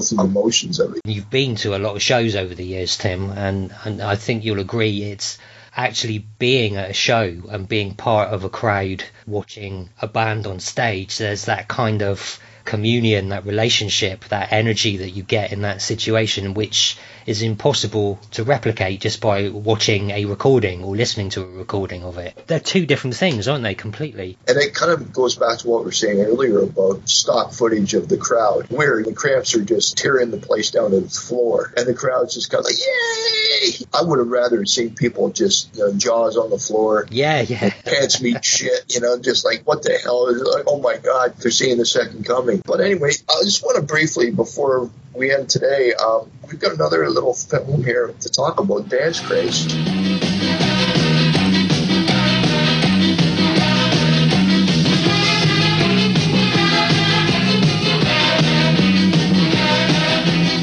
through the motions of it. You've been to a lot of shows over the years, Tim, and, and I think you'll agree it's actually being at a show and being part of a crowd watching a band on stage. There's that kind of communion, that relationship, that energy that you get in that situation, which is impossible to replicate just by watching a recording or listening to a recording of it. They're two different things, aren't they, completely? And it kind of goes back to what we were saying earlier about stock footage of the crowd, where the cramps are just tearing the place down to the floor, and the crowd's just kind of like, yay! I would have rather seen people just, you know, jaws on the floor, Yeah, yeah. [LAUGHS] pants meet shit, you know, just like, what the hell? Like, oh my God, they're seeing the second coming. But anyway, I just want to briefly, before we end today, um, we've got another little film here to talk about Dance Craze.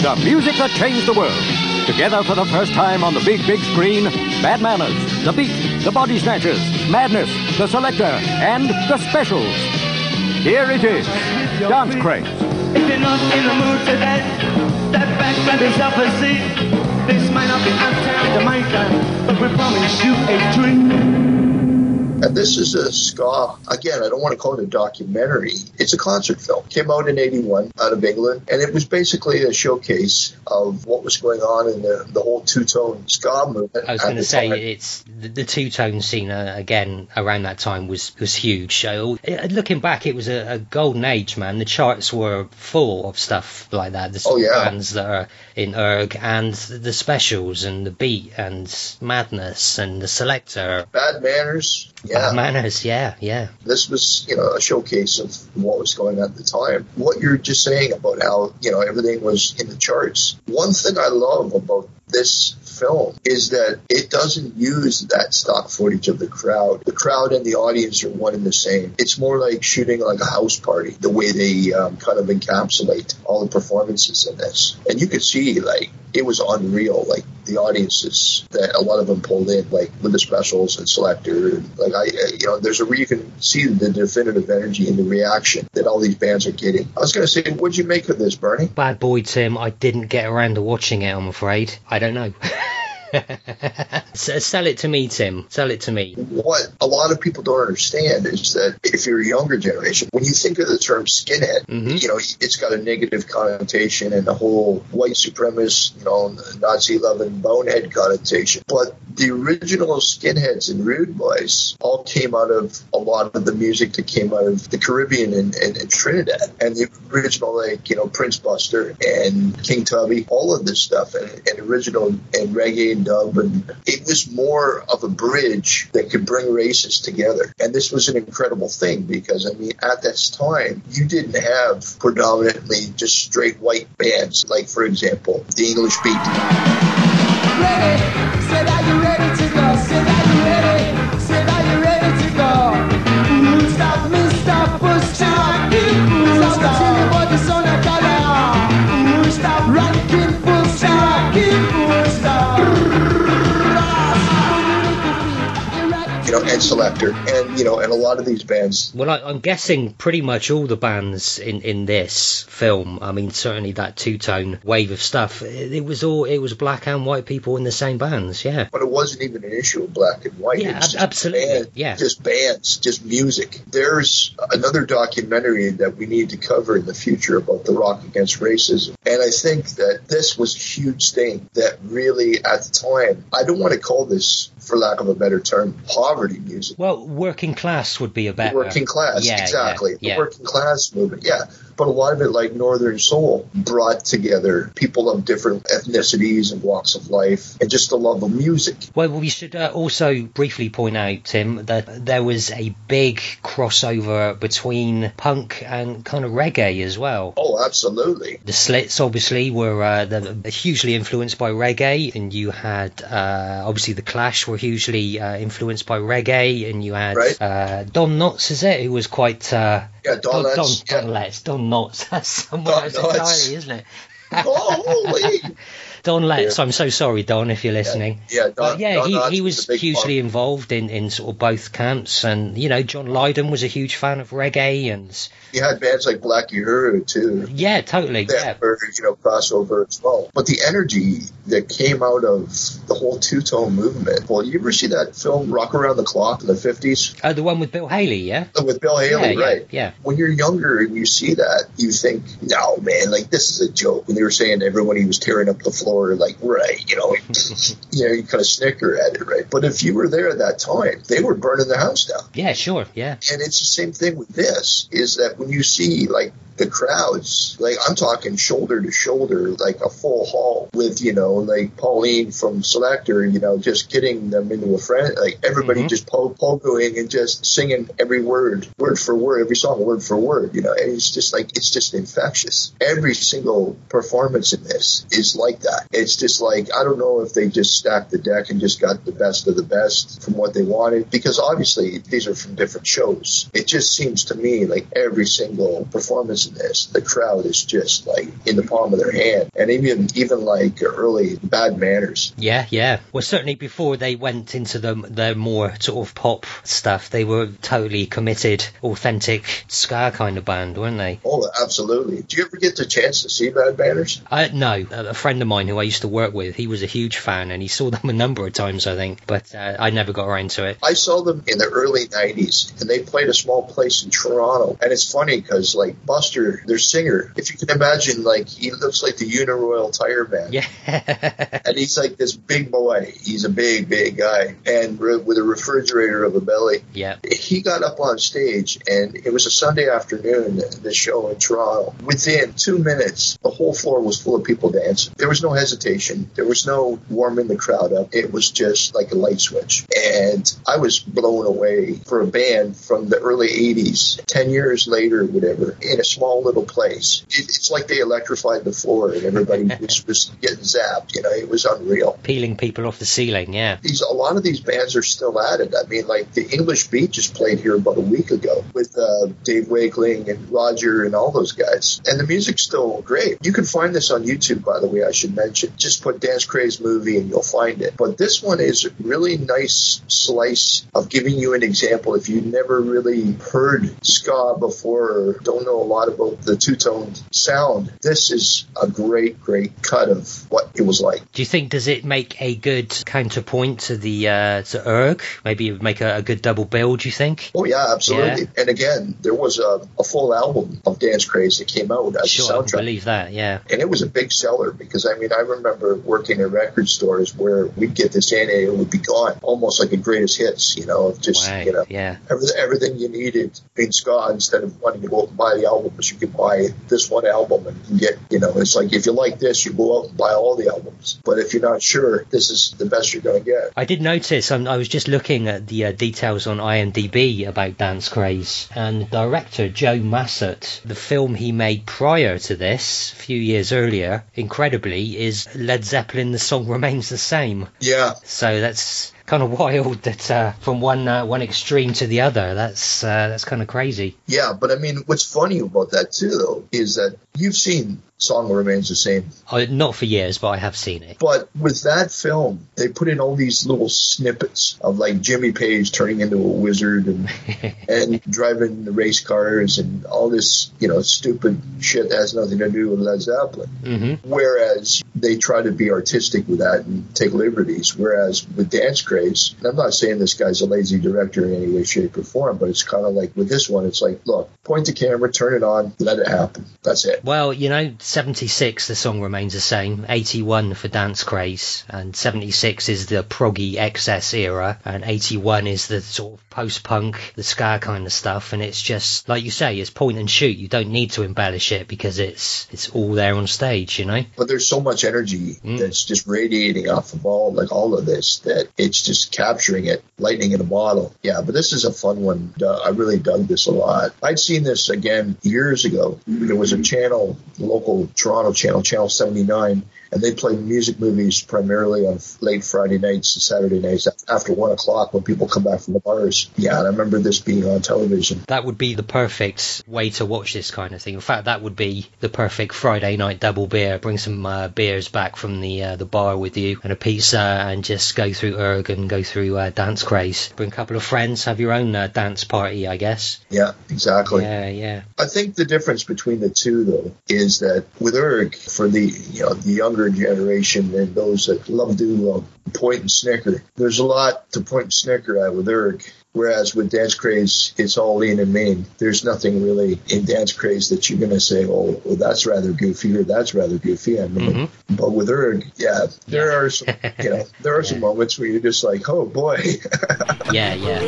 The music that changed the world. Together for the first time on the big, big screen, Bad Manners, The Beat, The Bodysnatchers, Madness, The Selecter, and The Specials. Here it is, Dance Craze. If you're not in the mood to today, step back, grab yourself a seat. This might not be uptown Jamaica, but we promise you a treat. And this is a ska. Again, I don't want to call it a documentary. It's a concert film. Came out in '81 out of England, and it was basically a showcase of what was going on in the, the whole two-tone ska movement. I was going to say time. it's the, the two tone scene uh, again around that time was was huge. So uh, looking back, it was a, a golden age, man. The charts were full of stuff like that. The Oh, yeah. bands that are in Urgh and the specials and the beat and madness and the selecter. Bad manners. Yeah. Bad manners, yeah, yeah. this was, you know, a showcase of what was going on at the time. What you're just saying about how, you know, everything was in the charts. One thing I love about this film is that it doesn't use that stock footage of the crowd. The crowd and the audience are one and the same. It's more like shooting like a house party, the way they um, kind of encapsulate all the performances in this. And you can see, like, it was unreal. Like, the audiences that a lot of them pulled in, like with the specials and selecter. And, like, I, you know, there's a where you can see the definitive energy and the reaction that all these bands are getting. I was going to say, what'd you make of this, Bernie? Bad boy Tim, I didn't get around to watching it, I'm afraid. I don't know. [LAUGHS] [LAUGHS] Sell it to me, Tim. Sell it to me. What a lot of people don't understand is that if you're a younger generation, when you think of the term skinhead, mm-hmm. you know, it's got a negative connotation and the whole white supremacist, you know, Nazi loving bonehead connotation. But the original skinheads and rude boys all came out of a lot of the music that came out of the Caribbean and, and, and Trinidad. And the original, like, you know, Prince Buster and King Tubby, all of this stuff, and, and original and reggae dub. And it was more of a bridge that could bring races together. And this was an incredible thing because, I mean, at this time, you didn't have predominantly just straight white bands, like, for example, the English Beat. And Selecter, and you know, and a lot of these bands. Well, I, I'm guessing pretty much all the bands in, in this film. I mean, certainly that two tone wave of stuff. It, it was all it was black and white people in the same bands. Yeah. But it wasn't even an issue of black and white. Yeah, ab- absolutely, band- yeah. just bands, just music. There's another documentary that we need to cover in the future about the rock against racism, and I think that this was a huge thing that really, at the time, I don't want to call this, for lack of a better term, poverty music. Well, working class would be a better. working class, Yeah, yeah, exactly. yeah. The working class movement, yeah. But a lot of it, like Northern Soul, brought together people of different ethnicities and walks of life, and just the love of music. Well, we should uh, also briefly point out, Tim, that there was a big crossover between punk and kind of reggae as well. Oh, absolutely. The Slits obviously were uh, hugely influenced by reggae, and you had uh, obviously the Clash were hugely uh, influenced by reggae, and you had Right. uh, Don Knotts, is it? Who was quite uh, Yeah, Don Don, Don, Don Letts, Don Knotts. [LAUGHS] That's somewhere else entirely, isn't it? Holy! [LAUGHS] Don Letts, I'm so sorry, Don, if you're listening. Yeah, Don, But yeah, Don he, he was was a big hugely part. involved in, in sort of both camps, and you know, John Lydon was a huge fan of reggae, and he had bands like Black Uhuru too. yeah, totally, yeah, That were, you know, crossover as well. But the energy that came out of the whole two tone movement. Well, you ever see that film Rock Around the Clock in the fifties? Oh, the one with Bill Haley, yeah, With Bill Haley, Yeah, yeah, right? yeah. When you're younger and you see that, you think, no, man, like this is a joke. When they were saying everyone he was tearing up the floor, like, right, you know, [LAUGHS] you know, you kind of snicker at it, right? But if you were there at that time, they were burning the house down. yeah, sure, yeah, And it's the same thing with this, is that when you see like the crowds, like I'm talking shoulder to shoulder, like a full hall with, you know, like Pauline from Selecter, you know, just getting them into a friend, like everybody Mhm. just po- pogoing and just singing every word, word for word, every song, word for word, you know, and it's just like, it's just infectious. Every single performance in this is like that. It's just like, I don't know if they just stacked the deck and just got the best of the best from what they wanted, because obviously these are from different shows. It just seems to me like every single performance in this, the crowd is just like in the palm of their hand. And even, even like early bad manners. yeah, yeah. Well, certainly before they went into the the more sort of pop stuff, they were totally committed, authentic ska kind of band, weren't they? Oh, absolutely. Do you ever get the chance to see bad manners? Uh, no, a a friend of mine who I used to work with, he was a huge fan, and he saw them a number of times, I think, but uh, I never got around to it. I saw them in the early 90s and they played a small place in Toronto. And it's funny because, like, Buster, their singer, if you can imagine, like, he looks like the Uniroyal Tire Man. Yeah. [LAUGHS] and he's like this big boy. He's a big, big guy. And re- with a refrigerator of a belly. yeah. He got up on stage and it was a Sunday afternoon, the show in Toronto. Within two minutes, the whole floor was full of people dancing. There was no hesitation. There was no warming the crowd up. It was just like a light switch. And I was blown away for a band from the early 80s, 10 years later, whatever, in a small little place. It, it's like they electrified the floor and everybody [LAUGHS] was, was getting zapped. You know, it was unreal Peeling people off the ceiling, yeah. these a lot of these bands are still at it. I mean, like the English Beat just played here about a week ago with uh, Dave Wakeling and Roger and all those guys, and the music's still great. You can find this on YouTube, by the way. I should mention. Just put Dance Craze movie and you'll find it. But this one is a really nice slice of giving you an example if you never really heard ska before or don't know a lot about the two tone sound, this is a great, great cut of what it was like. Do you think does it make a good counterpoint to the uh, to Urgh? Maybe it would make a, a good double bill. Do you think? Oh yeah, absolutely. Yeah. And again, there was a, a full album of Dance Craze that came out as Sure, a I soundtrack. believe that. Yeah. and it was a big seller because I mean I remember working in record stores where we'd get this in and it would be gone, almost like a greatest hits, you know, just Wow, you know yeah. everything, everything you needed in ska instead of wanting to go out and buy the albums, you could buy this one album and you get you know it's like if you like this, you go out and buy all the albums, but if you're not sure, this is the best you're going to get. I did notice, um, I was just looking at the uh, details on IMDb about Dance Craze, and director Joe Massot, the film he made prior to this, a few years earlier, incredibly, is Led Zeppelin The Song Remains the Same. Yeah, So that's kind of wild that uh, from one uh, one extreme to the other, that's uh, that's kind of crazy. yeah, but I mean, what's funny about that too, though, is that you've seen "Song Remains the Same." Uh, not for years, but I have seen it. But with that film, they put in all these little snippets of like Jimmy Page turning into a wizard and [LAUGHS] and driving the race cars and all this, you know, stupid shit that has nothing to do with Led Zeppelin. Mm-hmm. Whereas they try to be artistic with that and take liberties. Whereas with Dance Craze, I'm not saying this guy's a lazy director in any way, shape, or form, but it's kind of like with this one, it's like, look, point the camera, turn it on, let it happen. That's it. Well, you know, 76, the song remains the same. 81 for Dance Craze. And 76 is the proggy excess era. And 81 is the sort of post-punk, the ska kind of stuff. And it's just, like you say, it's point and shoot. You don't need to embellish it because it's, it's all there on stage, you know? but there's so much energy mm. that's just radiating off of all like all of this that it's just capturing it lightning in a bottle yeah but this is a fun one i really dug this a lot i'd seen this again years ago there was a channel local toronto channel channel 79 and they play music movies primarily on late Friday nights and Saturday nights after one o'clock when people come back from the bars. Yeah, and I remember this being on television. That would be the perfect way to watch this kind of thing. In fact, that would be the perfect Friday night double beer. Bring some uh, beers back from the uh, the bar with you and a pizza, and just go through Urgh and go through uh, Dance Craze. Bring a couple of friends, have your own uh, dance party, I guess. Yeah, exactly. Yeah, yeah. I think the difference between the two, though, is that with Urgh, for the you know the younger generation and those that love to uh, point and snicker, there's a lot to point and snicker at with Urgh. Whereas with Dance Craze, it's all lean and mean. There's nothing really in Dance Craze that you're going to say, oh, well, that's rather goofy or that's rather goofy. I mean, but with Urgh, yeah, there are some, you know, [LAUGHS] there are some moments where you're just like, oh boy. [LAUGHS] yeah, yeah.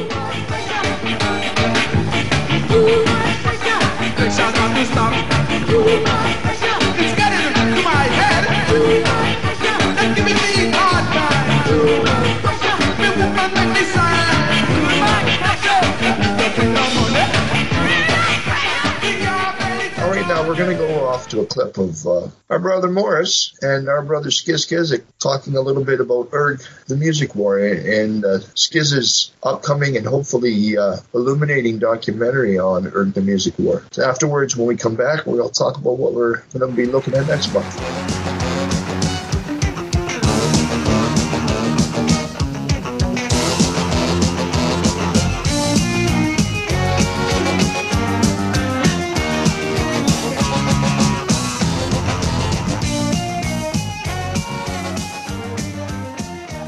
We're going to go off to a clip of uh, our brother Morris and our brother Skizz Cyzyk talking a little bit about Urgh, the music war, and uh, Skizz's upcoming and hopefully uh, illuminating documentary on Urgh, the music war. So afterwards, when we come back, we'll talk about what we're going to be looking at next month.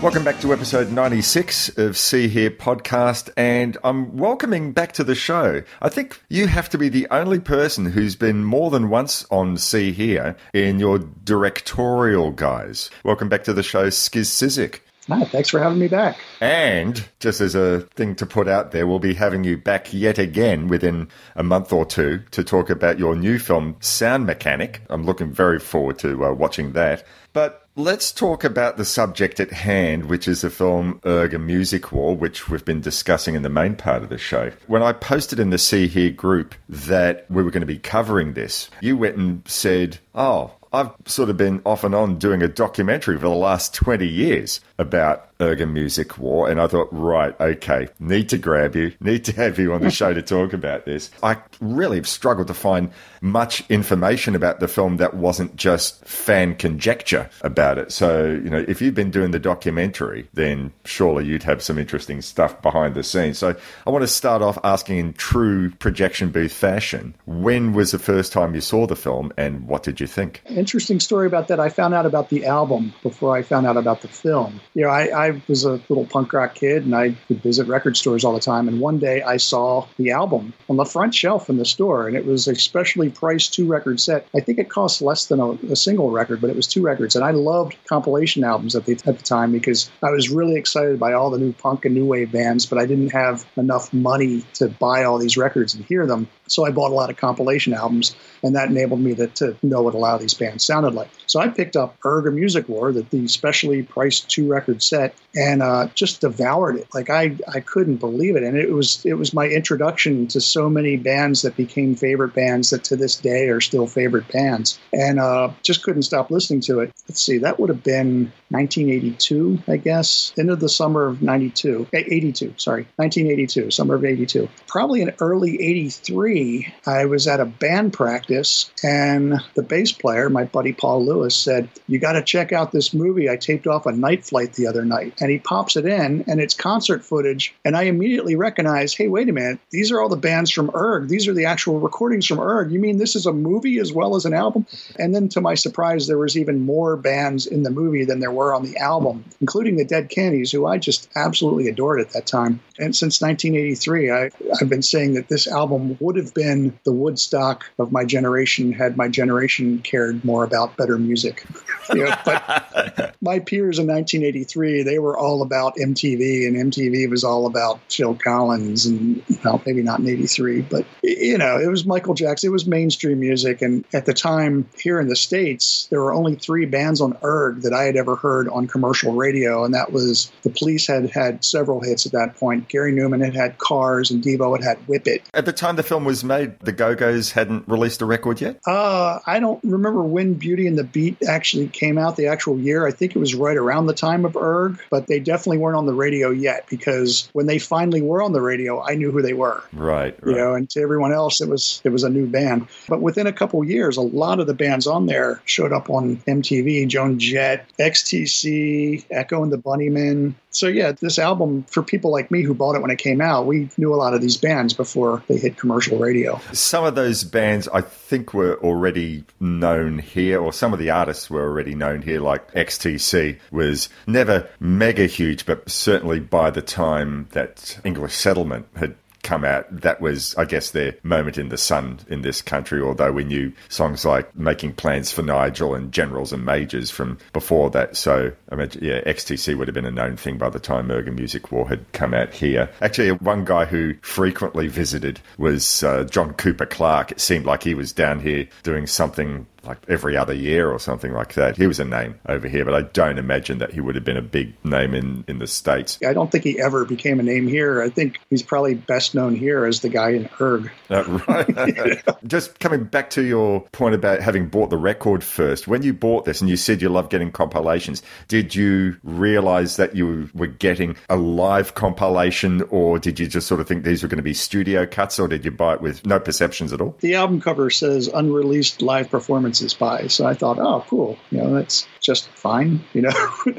Welcome back to episode 96 of See Hear podcast, and I'm welcoming back to the show. I think you have to be the only person who's been more than once on See Hear in your directorial guys. Welcome back to the show, Skizz Cyzyk. Hi, thanks for having me back. And just as a thing to put out there, we'll be having you back yet again within a month or two to talk about your new film, Sound Mechanic. I'm looking very forward to uh, watching that. But let's talk about the subject at hand, which is the film Urgh A Music War, which we've been discussing in the main part of the show. When I posted in the See Hear group that we were going to be covering this, you went and said, Oh, I've sort of been off and on doing a documentary for the last 20 years about Urgh A Music War, and I thought, right, okay, need to grab you, need to have you on the show to [LAUGHS] talk about this. I really struggled to find much information about the film that wasn't just fan conjecture about it. So, you know, if you've been doing the documentary, then surely you'd have some interesting stuff behind the scenes. So I want to start off asking in true projection booth fashion, when was the first time you saw the film and what did you think? Interesting story about that. I found out about the album before I found out about the film. You know, I, I was a little punk rock kid and I would visit record stores all the time. And one day I saw the album on the front shelf in the store and it was a specially priced two record set. I think it cost less than a, a, single record, but it was two records. And I loved compilation albums at the, at the time because I was really excited by all the new punk and new wave bands, but I didn't have enough money to buy all these records and hear them. So I bought a lot of compilation albums, and that enabled me to, to know what a lot of these bands sounded like. So I picked up Urgh A Music War, the, the specially priced two record set, and uh, just devoured it. Like I, I couldn't believe it, and it was it was my introduction to so many bands that became favorite bands that to this day are still favorite bands, and uh, just couldn't stop listening to it. Let's see, that would have been 1982, I guess, into the summer of 92, 82, sorry, 1982, summer of 82. Probably in early 83, I was at a band practice, and the bass player, my buddy Paul Lewis, said, You got to check out this movie I taped off a night flight the other night. And he pops it in, and it's concert footage. And I immediately recognize, Hey, wait a minute, these are all the bands from Urgh. These are the actual recordings from Urgh. You mean this is a movie as well as an album? And then to my surprise, there was even more bands in the movie than there were on the album, including the Dead Kennedys, who I just absolutely adored at that time. And since 1983, I, I've been saying that this album would have been the Woodstock of my generation had my generation cared more about better music. You know, but [LAUGHS] my peers in 1983, they were all about MTV, and MTV was all about Phil Collins, and well, maybe not in '83, but you know, it was Michael Jackson. It was mainstream music, and at the time here in the states, there were only three bands on Urgh that I had ever heard on commercial radio, and that was the Police had had several hits at that point. Gary Numan had had Cars, and Devo had had Whip It. At the time the film was made, the Go Go's hadn't released a record yet. Uh, I don't remember when Beauty and the Beat actually came out, the actual year. I think it was right around the time of Urgh, but they definitely weren't on the radio yet because when they finally were on the radio, I knew who they were. Right, right. You know, and to everyone else, it was it was a new band. But within a couple years, a lot of the bands on there showed up on MTV. Joan Jett, XTC, Echo and the Bunnymen. So yeah, this album for people like me who bought it when it came out, we knew a lot of these bands before they hit commercial radio. Some of those bands I think were already known here, or some of the artists were already known here, like XTC was never mega huge, but certainly by the time that English Settlement had come out, that was, I guess, their moment in the sun in this country. Although we knew songs like Making Plans for Nigel and Generals and Majors from before that. So, I mean, yeah, XTC would have been a known thing by the time Urgh A Music War had come out here. Actually, one guy who frequently visited was uh, John Cooper Clarke. It seemed like he was down here doing something like every other year or something like that. He was a name over here, but I don't imagine that he would have been a big name in, in the States. I don't think he ever became a name here. I think he's probably best known here as the guy in Urgh. Uh, right. [LAUGHS] [LAUGHS] Just coming back to your point about having bought the record first, when you bought this and you said you love getting compilations, did you realize that you were getting a live compilation or did you just sort of think these were going to be studio cuts or did you buy it with no perceptions at all? The album cover says unreleased live performance by. So I thought, oh, cool. You know, that's just fine. [LAUGHS] You know,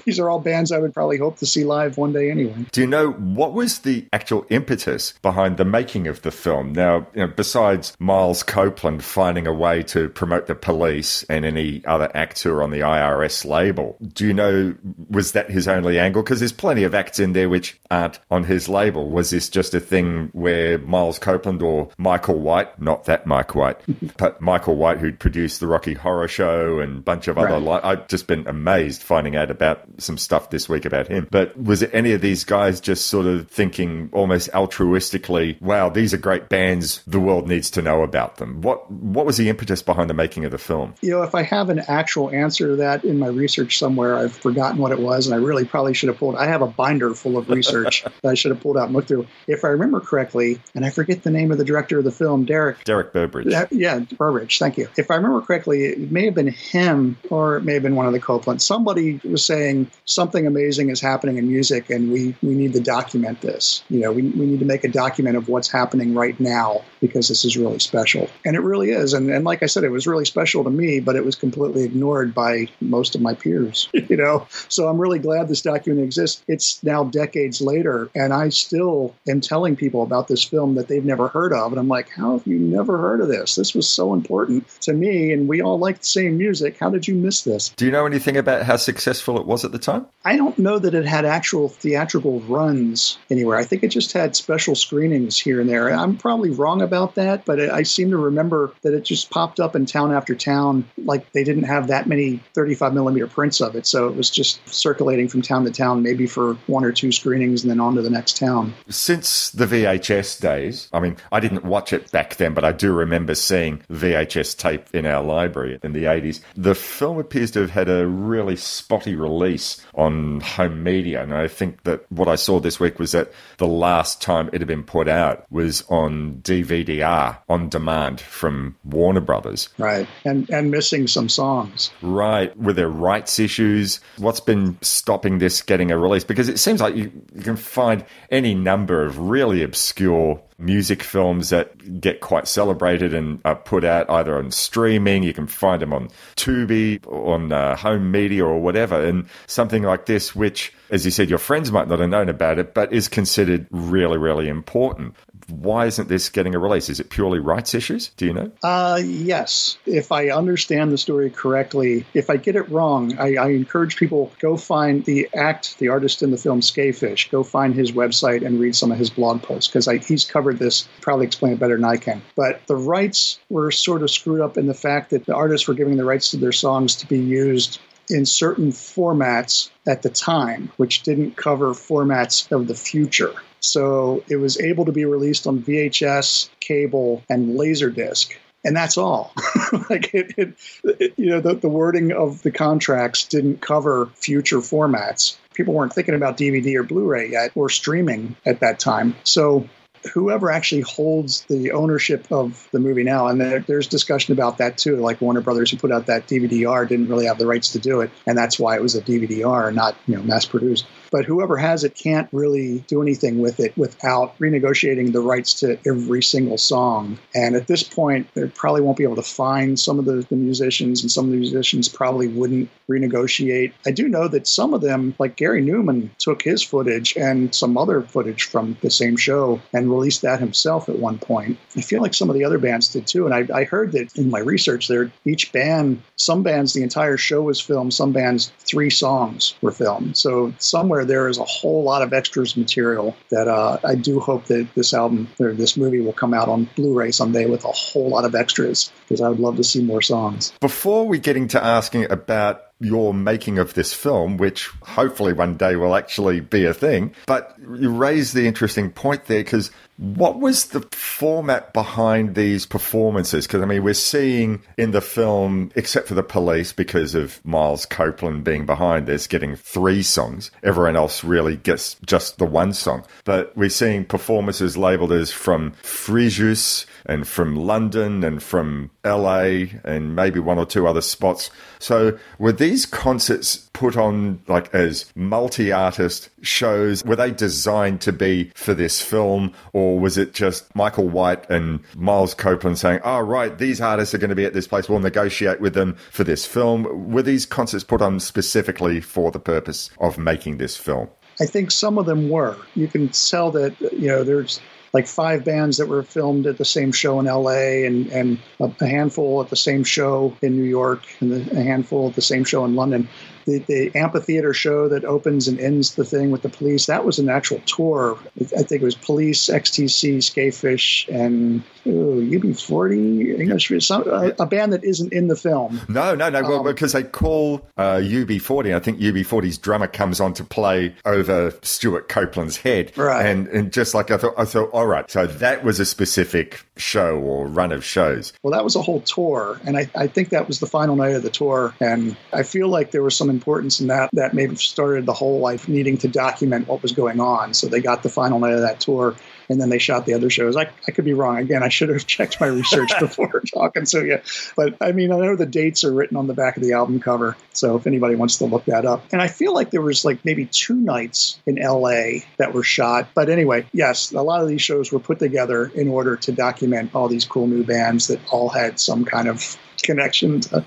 these are all bands I would probably hope to see live one day anyway. Do you know what was the actual impetus behind the making of the film? Now, you know, besides Miles Copeland finding a way to promote the police and any other are on the IRS label, do you know, was that his only angle? Because there's plenty of acts in there which aren't on his label. Was this just a thing where Miles Copeland or Michael White, not that Mike White, [LAUGHS] but Michael White, who produced the Rocky Horror Show and a bunch of other. Right. Li- I've just been amazed finding out about some stuff this week about him. But was it any of these guys just sort of thinking almost altruistically, "Wow, these are great bands. The world needs to know about them." What What was the impetus behind the making of the film? You know, if I have an actual answer to that in my research somewhere, I've forgotten what it was, and I really probably should have pulled. I have a binder full of research [LAUGHS] that I should have pulled out and looked through. If I remember correctly, and I forget the name of the director of the film, Derek. Derek Burbridge. yeah, Burbridge. Thank you. If I remember correctly it may have been him or it may have been one of the Copeland. Somebody was saying something amazing is happening in music and we, we need to document this. You know, we, we need to make a document of what's happening right now because this is really special. And it really is. And, and like I said, it was really special to me, but it was completely ignored by most of my peers, [LAUGHS] you know? So I'm really glad this document exists. It's now decades later, and I still am telling people about this film that they've never heard of. And I'm like, how have you never heard of this? This was so important to me, and we all like the same music. How did you miss this? Do you know anything about how successful it was at the time? I don't know that it had actual theatrical runs anywhere. I think it just had special screenings here and there. I'm probably wrong about that, but I seem to remember that it just popped up in town after town. Like they didn't have that many 35 millimeter prints of it, so it was just circulating from town to town, maybe for one or two screenings and then on to the next town. Since the VHS days, I mean, I didn't watch it back then, but I do remember seeing VHS tape in our library in the 80s. The film appears to have had a really spotty release on home media. And I think that what I saw this week was that the last time it had been put out was on DVD-R on demand from Warner Brothers. Right. And and missing some songs. Right. Were there rights issues? What's been stopping this getting a release? Because it seems like you, you can find any number of really obscure music films that get quite celebrated and are put out either on streaming. You can find them on Tubi, on uh, home media, or whatever. And something like this, which, as you said, your friends might not have known about it, but is considered really, really important. Why isn't this getting a release? Is it purely rights issues? Do you know? Uh, yes. If I understand the story correctly, if I get it wrong, I, I encourage people go find the act, the artist in the film Skafish. Go find his website and read some of his blog posts because he's covered this. Probably explain it better than I can. But the rights were sort of screwed up in the fact that the artists were giving the rights to their songs to be used in certain formats at the time, which didn't cover formats of the future. So it was able to be released on VHS, cable, and Laserdisc. And that's all. [LAUGHS] like it, it, it, you know, the, the wording of the contracts didn't cover future formats. People weren't thinking about DVD or Blu-ray yet, or streaming at that time. So whoever actually holds the ownership of the movie now, and there, there's discussion about that too. Like Warner Brothers, who put out that DVD-R, didn't really have the rights to do it, and that's why it was a DVD-R, not you know mass produced. But whoever has it can't really do anything with it without renegotiating the rights to every single song. And at this point, they probably won't be able to find some of the, the musicians, and some of the musicians probably wouldn't renegotiate. I do know that some of them, like Gary Numan, took his footage and some other footage from the same show and released that himself at one point. I feel like some of the other bands did too. And I, I heard that in my research there, each band, some bands, the entire show was filmed, some bands, three songs were filmed. So somewhere there is a whole lot of extras material that uh, I do hope that this album or this movie will come out on Blu-ray someday with a whole lot of extras because I would love to see more songs. Before we get into asking about your making of this film, which hopefully one day will actually be a thing. But you raise the interesting point there because what was the format behind these performances? Because I mean, we're seeing in the film, except for the police, because of Miles Copeland being behind this, getting three songs. Everyone else really gets just the one song. But we're seeing performances labeled as from Fréjus and from London and from LA and maybe one or two other spots. So were these concerts put on like as multi-artist shows? Were they designed to be for this film or was it just Michael White and Miles Copeland saying, oh, right, these artists are going to be at this place. We'll negotiate with them for this film. Were these concerts put on specifically for the purpose of making this film? I think some of them were. You can tell that, you know, there's like five bands that were filmed at the same show in LA and, and a handful at the same show in New York and a handful at the same show in London the, the amphitheater show that opens and ends the thing with the police, that was an actual tour. I think it was Police, XTC, Skafish, and ooh, UB40, English, some, a, a, band that isn't in the film. No, no, no, well, um, because they call uh, UB40, I think UB40's drummer comes on to play over Stewart Copeland's head. Right. And, and just like I thought, I thought, all right, so that was a specific show or run of shows. Well, that was a whole tour. And I, I think that was the final night of the tour. And I feel like there was some importance in that that maybe started the whole life needing to document what was going on. So they got the final night of that tour and then they shot the other shows. I, I could be wrong. Again, I should have [LAUGHS] checked my research [LAUGHS] before talking to you. But I mean, I know the dates are written on the back of the album cover. So if anybody wants to look that up. And I feel like there was like maybe two nights in LA that were shot. But anyway, yes, a lot of these shows were put together in order to document all these cool new bands that all had some kind of connection to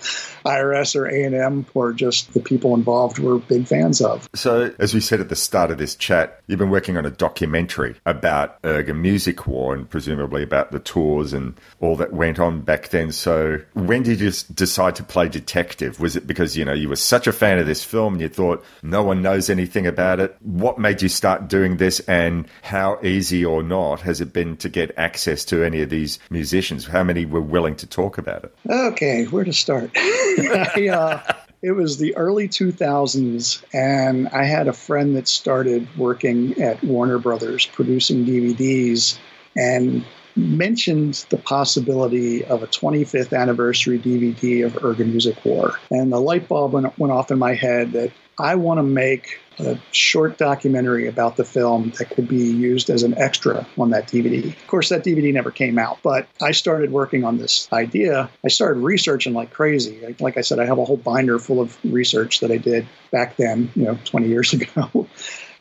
IRS or A&M or just the people involved were big fans of. So, as we said at the start of this chat, you've been working on a documentary about Urgh A Music War and presumably about the tours and all that went on back then. So, when did you decide to play detective? Was it because, you know, you were such a fan of this film and you thought no one knows anything about it? What made you start doing this and how easy or not has it been to get access to any of these musicians? How many were willing to talk about it? Okay, where to start? [LAUGHS] I, uh, it was the early 2000s, and I had a friend that started working at Warner Brothers producing DVDs and mentioned the possibility of a 25th anniversary DVD of Urgh Music War. And the light bulb went off in my head that I want to make a short documentary about the film that could be used as an extra on that DVD. Of course, that DVD never came out, but I started working on this idea. I started researching like crazy. Like, like I said, I have a whole binder full of research that I did back then, you know, 20 years [LAUGHS] ago.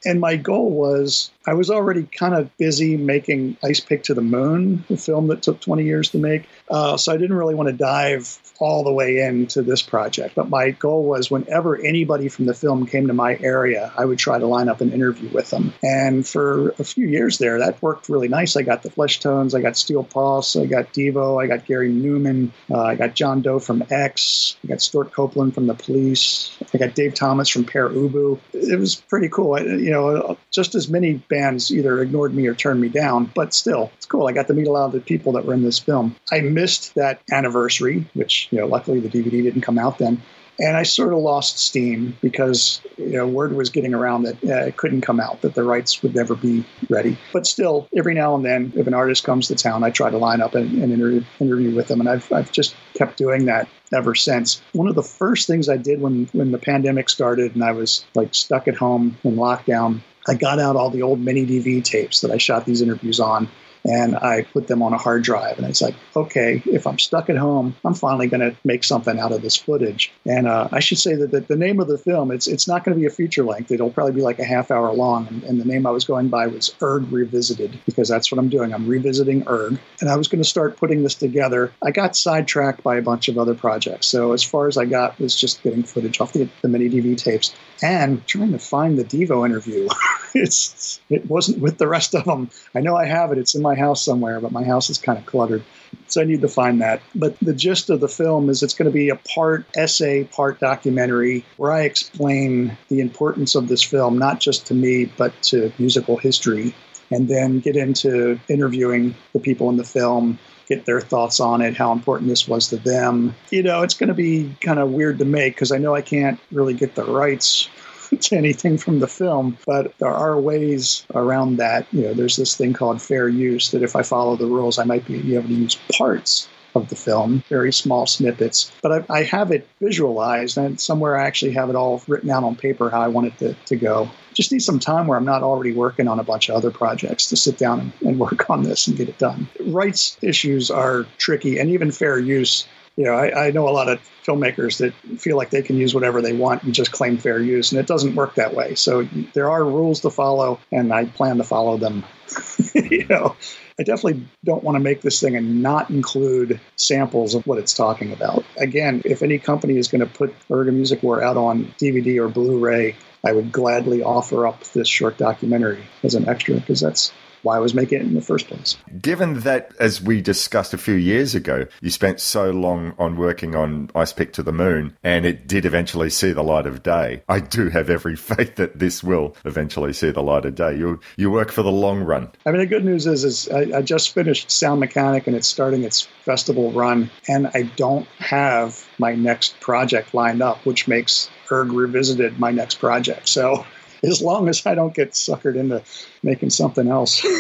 And my goal was I was already kind of busy making Ice Pick to the Moon, the film that took 20 years to make. Uh, so I didn't really want to dive all the way into this project. But my goal was whenever anybody from the film came to my area, I would try to line up an interview with them. And for a few years there, that worked really nice. I got the Fleshtones, I got Steel Pulse, I got Devo, I got Gary Numan, uh, I got John Doe from X, I got Stewart Copeland from the Police, I got Dave Thomas from Pere Ubu. It was pretty cool. I, you know, just as many bands either ignored me or turned me down, but still, it's cool. I got to meet a lot of the people that were in this film. I missed that anniversary, which, you know, luckily the DVD didn't come out then. And I sort of lost steam because you know word was getting around that uh, it couldn't come out, that the rights would never be ready. But still, every now and then, if an artist comes to town, I try to line up interview, interview with them, and I've I've just kept doing that ever since. One of the first things I did when when the pandemic started and I was like stuck at home in lockdown, I got out all the old mini DV tapes that I shot these interviews on and I put them on a hard drive. And it's like, okay, if I'm stuck at home, I'm finally going to make something out of this footage. And uh, I should say that the, the, name of the film, it's it's not going to be a feature length. It'll probably be like a half hour long. And, and, the name I was going by was Urgh Revisited because that's what I'm doing. I'm revisiting Urgh. And I was going to start putting this together. I got sidetracked by a bunch of other projects. So as far as I got was just getting footage off the, the mini DV tapes and trying to find the Devo interview. [LAUGHS] it's it wasn't with the rest of them. I know I have it. It's in my house somewhere, but my house is kind of cluttered. So I need to find that. But the gist of the film is it's going to be a part essay, part documentary, where I explain the importance of this film, not just to me, but to musical history. And then get into interviewing the people in the film, get their thoughts on it, how important this was to them. You know, it's going to be kind of weird to make because I know I can't really get the rights [LAUGHS] to anything from the film, but there are ways around that. You know, there's this thing called fair use that if I follow the rules, I might be able to use parts of the film, very small snippets. But I, I, have it visualized, and somewhere I actually have it all written out on paper how I want it to, to go. Just need some time where I'm not already working on a bunch of other projects to sit down and, and work on this and get it done. Rights issues are tricky, and even fair use you know, I, I, know a lot of filmmakers that feel like they can use whatever they want and just claim fair use, and it doesn't work that way. So there are rules to follow, and I plan to follow them. [LAUGHS] you know, I definitely don't want to make this thing and not include samples of what it's talking about. Again, if any company is going to put Urgh A Music War out on DVD or Blu-ray, I would gladly offer up this short documentary as an extra because that's why I was making it in the first place. Given that, as we discussed a few years ago, you spent so long on working on Ice Pick to the Moon, and it did eventually see the light of day. I do have every [LAUGHS] faith that this will eventually see the light of day. You you work for the long run. I mean, the good news is, is I, I just finished Sound Mechanic, and it's starting its festival run, and I don't have my next project lined up, which makes Urgh Revisited my next project. So [LAUGHS] as long as I don't get suckered into making something else. [LAUGHS]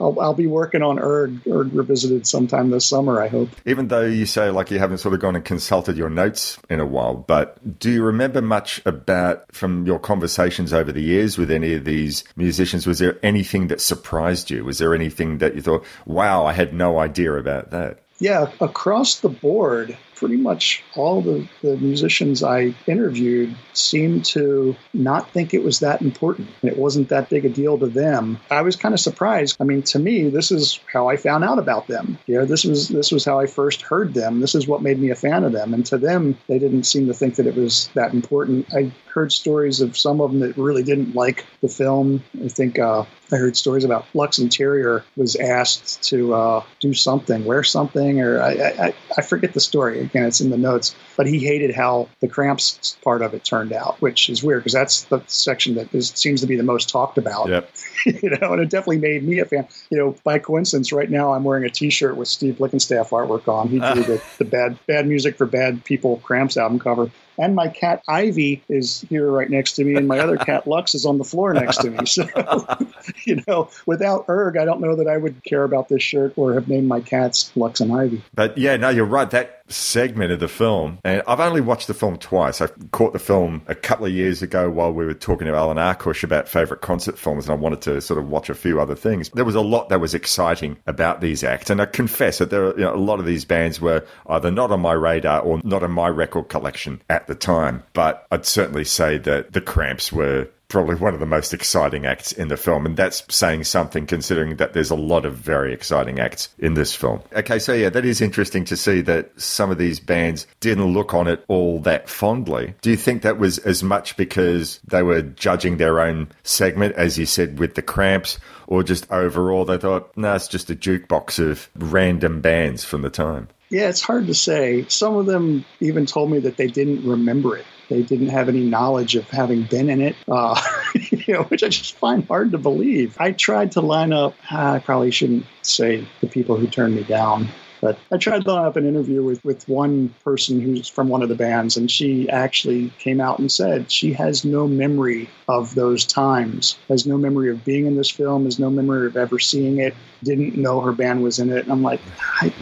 I'll I'll, be working on Urgh, Urgh Revisited sometime this summer, I hope. Even though you say like you haven't sort of gone and consulted your notes in a while, but do you remember much about from your conversations over the years with any of these musicians? Was there anything that surprised you? Was there anything that you thought, wow, I had no idea about that? Yeah, across the board, pretty much all the, the musicians I interviewed seemed to not think it was that important. It wasn't that big a deal to them. I was kind of surprised. I mean, to me, this is how I found out about them. You know, this was this was how I first heard them. This is what made me a fan of them. And to them, they didn't seem to think that it was that important. I heard stories of some of them that really didn't like the film. I think uh, I heard stories about Lux Interior was asked to uh, do something, wear something, or I, I, I forget the story again, it's in the notes. But he hated how the cramps part of it turned out, which is weird because that's the section that is, seems to be the most talked about. Yep. [LAUGHS] you know, and it definitely made me a fan. You know, by coincidence, right now I'm wearing a T-shirt with Steve Blickenstaff artwork on. He [LAUGHS] drew the, the bad bad music for bad people cramps album cover. And my cat Ivy is here right next to me, and my other cat [LAUGHS] Lux is on the floor next to me. So, you know, without Urgh, I don't know that I would care about this shirt or have named my cats Lux and Ivy. But yeah, no, you're right. That segment of the film, and I've only watched the film twice. I caught the film a couple of years ago while we were talking to Alan Arkush about favourite concert films, and I wanted to sort of watch a few other things. There was a lot that was exciting about these acts, and I confess that there are you know, a lot of these bands were either not on my radar or not in my record collection at the time. But I'd certainly say that the Cramps were probably one of the most exciting acts in the film. And that's saying something considering that there's a lot of very exciting acts in this film. Okay, so yeah, that is interesting to see that some of these bands didn't look on it all that fondly. Do you think that was as much because they were judging their own segment, as you said, with the cramps? Or just overall, they thought, no, nah, it's just a jukebox of random bands from the time? Yeah, it's hard to say. Some of them even told me that they didn't remember it. They didn't have any knowledge of having been in it, uh, [LAUGHS] you know, which I just find hard to believe. I tried to line up. I probably shouldn't say the people who turned me down. But I tried to line up an interview with, with one person who's from one of the bands, and she actually came out and said she has no memory of those times, has no memory of being in this film, has no memory of ever seeing it, didn't know her band was in it. And I'm like,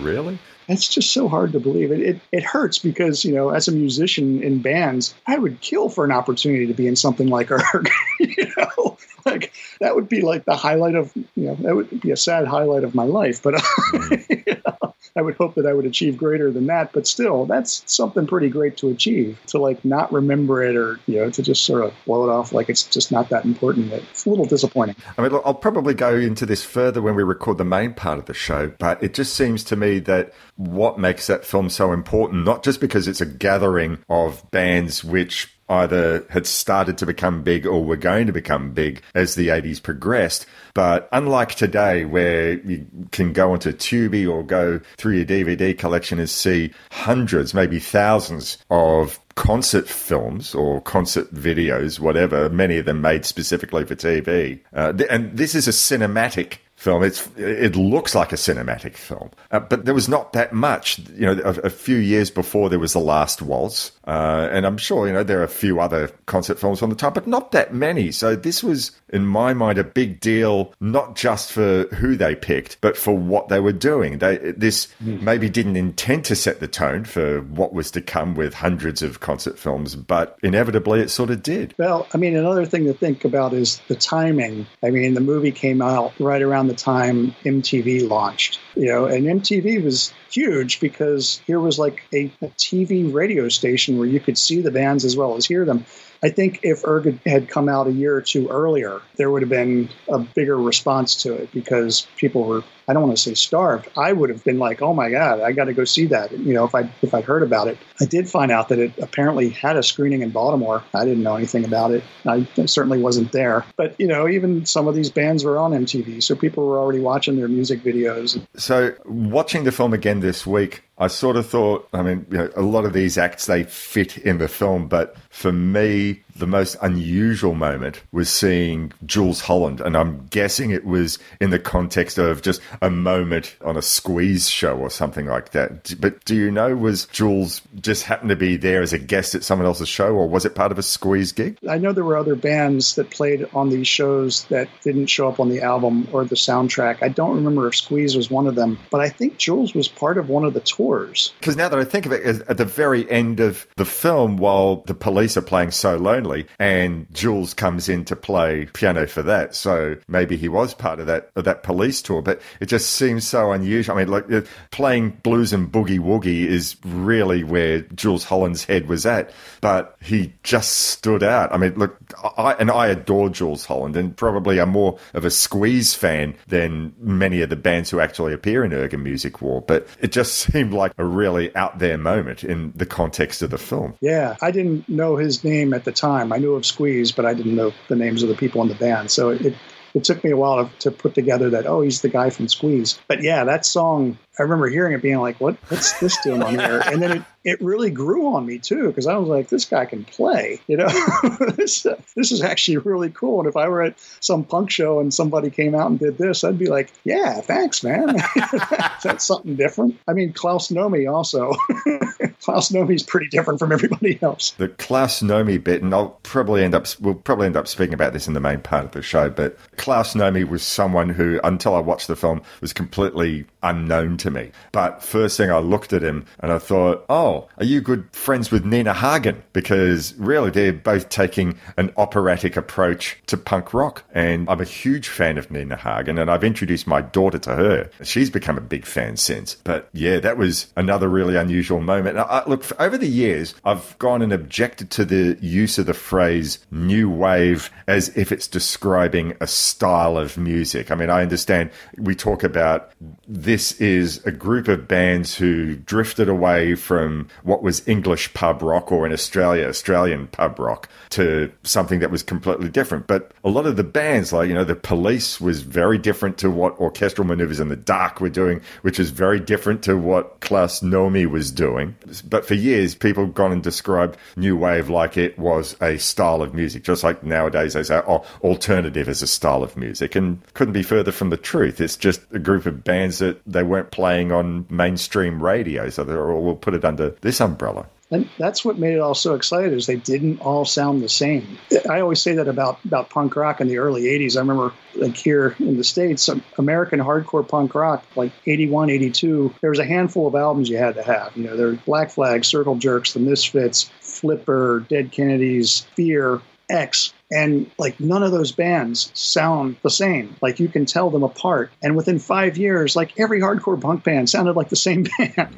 really? It's just so hard to believe. It, it it hurts because you know, as a musician in bands, I would kill for an opportunity to be in something like Urgh. [LAUGHS] you know, like that would be like the highlight of you know that would be a sad highlight of my life. But [LAUGHS] I would hope that I would achieve greater than that. But still, that's something pretty great to achieve. To like not remember it or you know to just sort of blow it off like it's just not that important. It's a little disappointing. I mean, look, I'll probably go into this further when we record the main part of the show, but it just seems to me that what makes that film so important, not just because it's a gathering of bands which either had started to become big or were going to become big as the 80s progressed. But unlike today, where you can go onto Tubi or go through your DVD collection and see hundreds, maybe thousands of concert films or concert videos, whatever, many of them made specifically for TV. Uh, and this is a cinematic film. It's it looks like a cinematic film, uh, but there was not that much. You know, a, a, few years before there was the Last Waltz, uh, and I'm sure you know there are a few other concert films on the time, but not that many. So this was, in my mind, a big deal, not just for who they picked, but for what they were doing. They this mm. maybe didn't intend to set the tone for what was to come with hundreds of concert films, but inevitably it sort of did. Well, I mean, another thing to think about is the timing. I mean, the movie came out right around the time MTV launched. You know, and MTV was huge because here was like a, a TV radio station where you could see the bands as well as hear them. I think if Urgh had come out a year or two earlier, there would have been a bigger response to it because people were I don't want to say starved. I would have been like, oh my god, I got to go see that. You know, if I if I'd heard about it, I did find out that it apparently had a screening in Baltimore. I didn't know anything about it. I certainly wasn't there. But you know, even some of these bands were on MTV, so people were already watching their music videos. So watching the film again this week, I sort of thought, I mean, you know, a lot of these acts they fit in the film, but for me, the most unusual moment was seeing Jools Holland, and I'm guessing it was in the context of just a moment on a squeeze show or something like that. But do you know, was Jools just happened to be there as a guest at someone else's show, or was it part of a squeeze gig? I know there were other bands that played on these shows that didn't show up on the album or the soundtrack. I don't remember if Squeeze was one of them, but I think Jools was part of one of the tours. Because now that I think of it, at the very end of the film, while the police are playing So Lonely, and Jools comes in to play piano for that, so maybe he was part of that of that police tour. But it just seems so unusual. I mean, like playing blues and boogie woogie is really where Jools Holland's head was at, but he just stood out. I mean, look, I and I adore Jools Holland, and probably am more of a Squeeze fan than many of the bands who actually appear in Urgh A Music War. But it just [LAUGHS] seemed like a really out there moment in the context of the film. Yeah, I didn't know his name at the time. I knew of Squeeze, but I didn't know the names of the people in the band. So it it took me a while to, to put together that oh he's the guy from Squeeze. But yeah, that song I remember hearing it being like what what's this doing on here? And then it it really grew on me too because I was like this guy can play, you know. [LAUGHS] this uh, this is actually really cool. And if I were at some punk show and somebody came out and did this, I'd be like, yeah, thanks, man. [LAUGHS] That's something different. I mean, Klaus Nomi also. [LAUGHS] Klaus Nomi's pretty different from everybody else. The Klaus Nomi bit, and I'll probably end up we'll probably end up speaking about this in the main part of the show, but Klaus Nomi was someone who, until I watched the film, was completely unknown to me. But first thing I looked at him and I thought, oh, are you good friends with Nina Hagen? Because really, they're both taking an operatic approach to punk rock. And I'm a huge fan of Nina Hagen, and I've introduced my daughter to her. She's become a big fan since. But yeah, that was another really unusual moment. I, look, over the years, I've gone and objected to the use of the phrase new wave as if it's describing a style of music. I mean, I understand we talk about this is a group of bands who drifted away from what was English pub rock or in Australia, Australian pub rock to something that was completely different. But a lot of the bands, like, you know, the police was very different to what Orchestral Maneuvers in the Dark were doing, which is very different to what Klaus Nomi was doing. But for years, people have gone and described New Wave like it was a style of music, just like nowadays they say, oh, alternative is a style of music. And couldn't be further from the truth. It's just a group of bands that they weren't playing on mainstream radio. So they're all, we'll put it under this umbrella. And that's what made it all so exciting is they didn't all sound the same. I always say that about, about punk rock in the early 80s. I remember like here in the States, American hardcore punk rock, like 81, 82, there was a handful of albums you had to have. You know, there were Black Flag, Circle Jerks, The Misfits, Flipper, Dead Kennedys, Fear, X, and like none of those bands sound the same. Like you can tell them apart. And within five years, like every hardcore punk band sounded like the same [LAUGHS] band.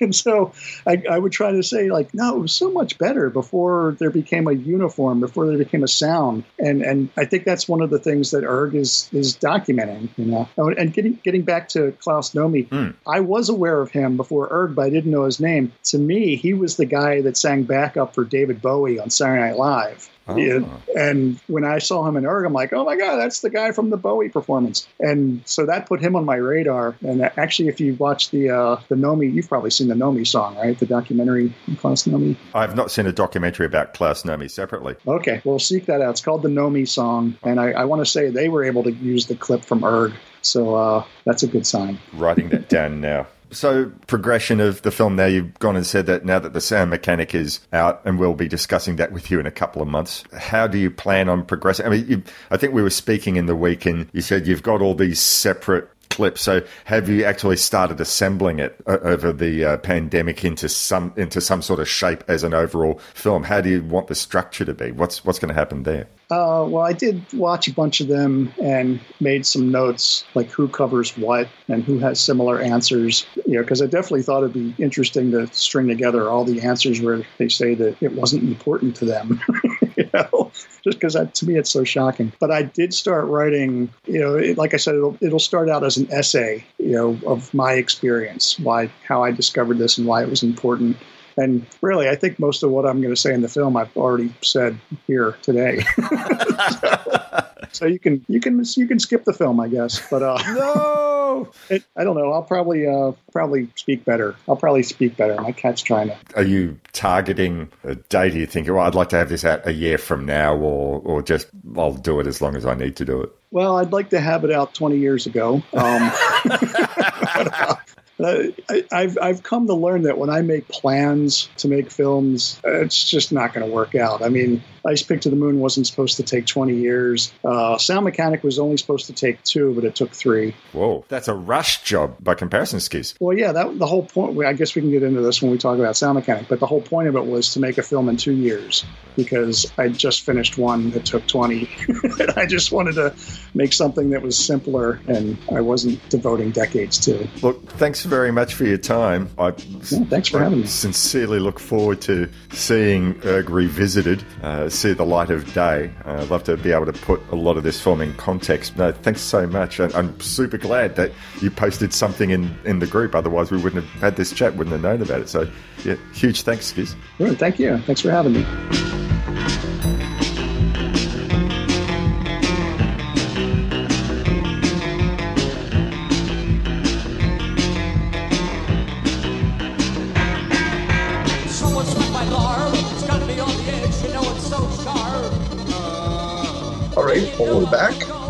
and so I, I, would try to say, like, no, it was so much better before there became a uniform, before there became a sound. And and I think that's one of the things that Urgh is is documenting, you know. Oh, and getting getting back to Klaus Nomi, mm. I was aware of him before Urgh, but I didn't know his name. To me, he was the guy that sang backup for David Bowie on Saturday Night Live. Oh. And when I saw him in Urgh, I'm like, oh my God, that's the guy from the Bowie performance. And so that put him on my radar. And actually, if you watch the uh, the Nomi, you've probably seen the Nomi song, right? The documentary Klaus Nomi. I've not seen a documentary about Klaus Nomi separately. Okay, well, seek that out. It's called the Nomi song. And I, I want to say they were able to use the clip from Urgh. So uh, that's a good sign. Writing that down now. So, progression of the film now, you've gone and said that now that the sound mechanic is out, and we'll be discussing that with you in a couple of months. How do you plan on progressing? I mean, you, I think we were speaking in the week, and you said you've got all these separate clip. So, have you actually started assembling it uh, over the uh, pandemic into some into some sort of shape as an overall film? How do you want the structure to be? What's what's going to happen there? Uh, well, I did watch a bunch of them and made some notes, like who covers what and who has similar answers. You know, because I definitely thought it'd be interesting to string together all the answers where they say that it wasn't important to them. [LAUGHS] [LAUGHS] you know, just because to me it's so shocking. But I did start writing. You know, it, like I said, it'll it'll start out as an essay. You know, of my experience, why how I discovered this and why it was important and really, I think most of what I'm going to say in the film I've already said here today. [LAUGHS] so, so you can you can you can skip the film, I guess. But uh, [LAUGHS] no, [LAUGHS] it, I don't know. I'll probably uh, probably speak better. I'll probably speak better. My cat's trying to. Are you targeting a date? Do you think, well, I'd like to have this out a year from now, or or just I'll do it as long as I need to do it? Well, I'd like to have it out 20 years ago. Um, [LAUGHS] I, I've I've come to learn that when I make plans to make films, it's just not going to work out. I mean, Ice Pick to the Moon wasn't supposed to take 20 years. Uh, Sound Mechanic was only supposed to take two, but it took three. Whoa, that's a rush job by comparison, Skizz. Well, yeah, that the whole point. I guess we can get into this when we talk about Sound Mechanic, but the whole point of it was to make a film in two years because I just finished one that took 20. and [LAUGHS] I just wanted to make something that was simpler and I wasn't devoting decades to. Look, thanks very much for your time. I yeah, thanks for I having me. Sincerely look forward to seeing Urgh revisited. Uh, see the light of day. Uh, I'd love to be able to put a lot of this film in context. No, thanks so much. And I'm super glad that you posted something in, in the group. Otherwise, we wouldn't have had this chat, wouldn't have known about it. So, yeah, huge thanks, Skizz. Thank you. Thanks for having me.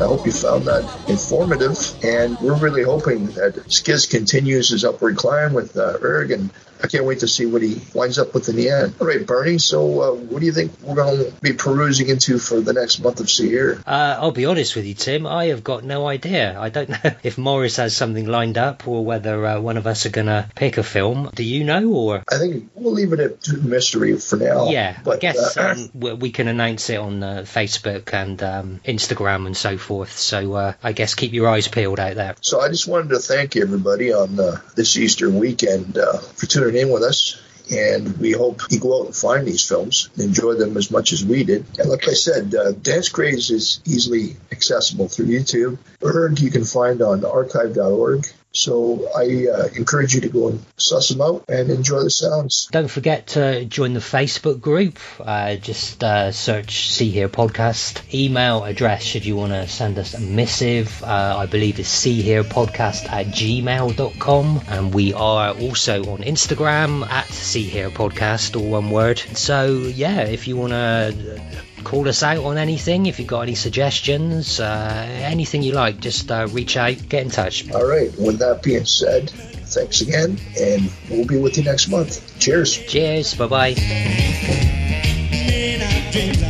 I hope you found that informative, and we're really hoping that Skizz continues his upward climb with uh, Urgh, and I can't wait to see what he winds up with in the end. All right, Bernie, so uh, what do you think we're going to be perusing into for the next month of Here? Uh, I'll be honest with you, Tim. I have got no idea. I don't [LAUGHS] know if Morris has something lined up or whether uh, one of us are going to pick a film. Do you know, or I think we'll leave it at mystery for now. yeah, but, I guess uh, um, we we can announce it on uh, Facebook and um, Instagram and so forth. So uh, I guess keep your eyes peeled out there. So I just wanted to thank everybody on uh, this Easter weekend uh, for tuning in with us. And we hope you go out and find these films and enjoy them as much as we did. And like I said, uh, Dance Craze is easily accessible through YouTube. Urgh you can find on archive.org. So I uh, encourage you to go and suss them out and enjoy the sounds. Don't forget to join the Facebook group. Uh, just uh, search See Hear Podcast. Email address should you want to send us a missive. Uh, I believe is See Hear Podcast at gmail.com. And we are also on Instagram at See Hear Podcast, all one word. So, yeah, if you want to call us out on anything, if you've got any suggestions, uh, anything you like, just uh, reach out, get in touch. All right. With that being said, thanks again, and we'll be with you next month. Cheers. Cheers. Bye bye. In our dreams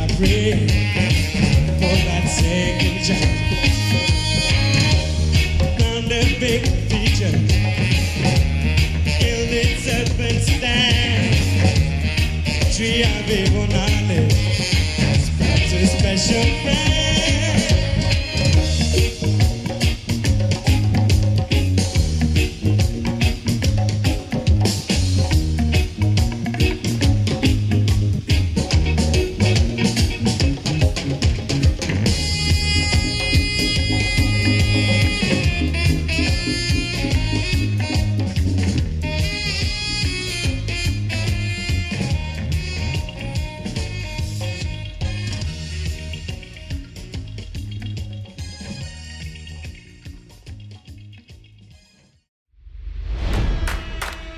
a special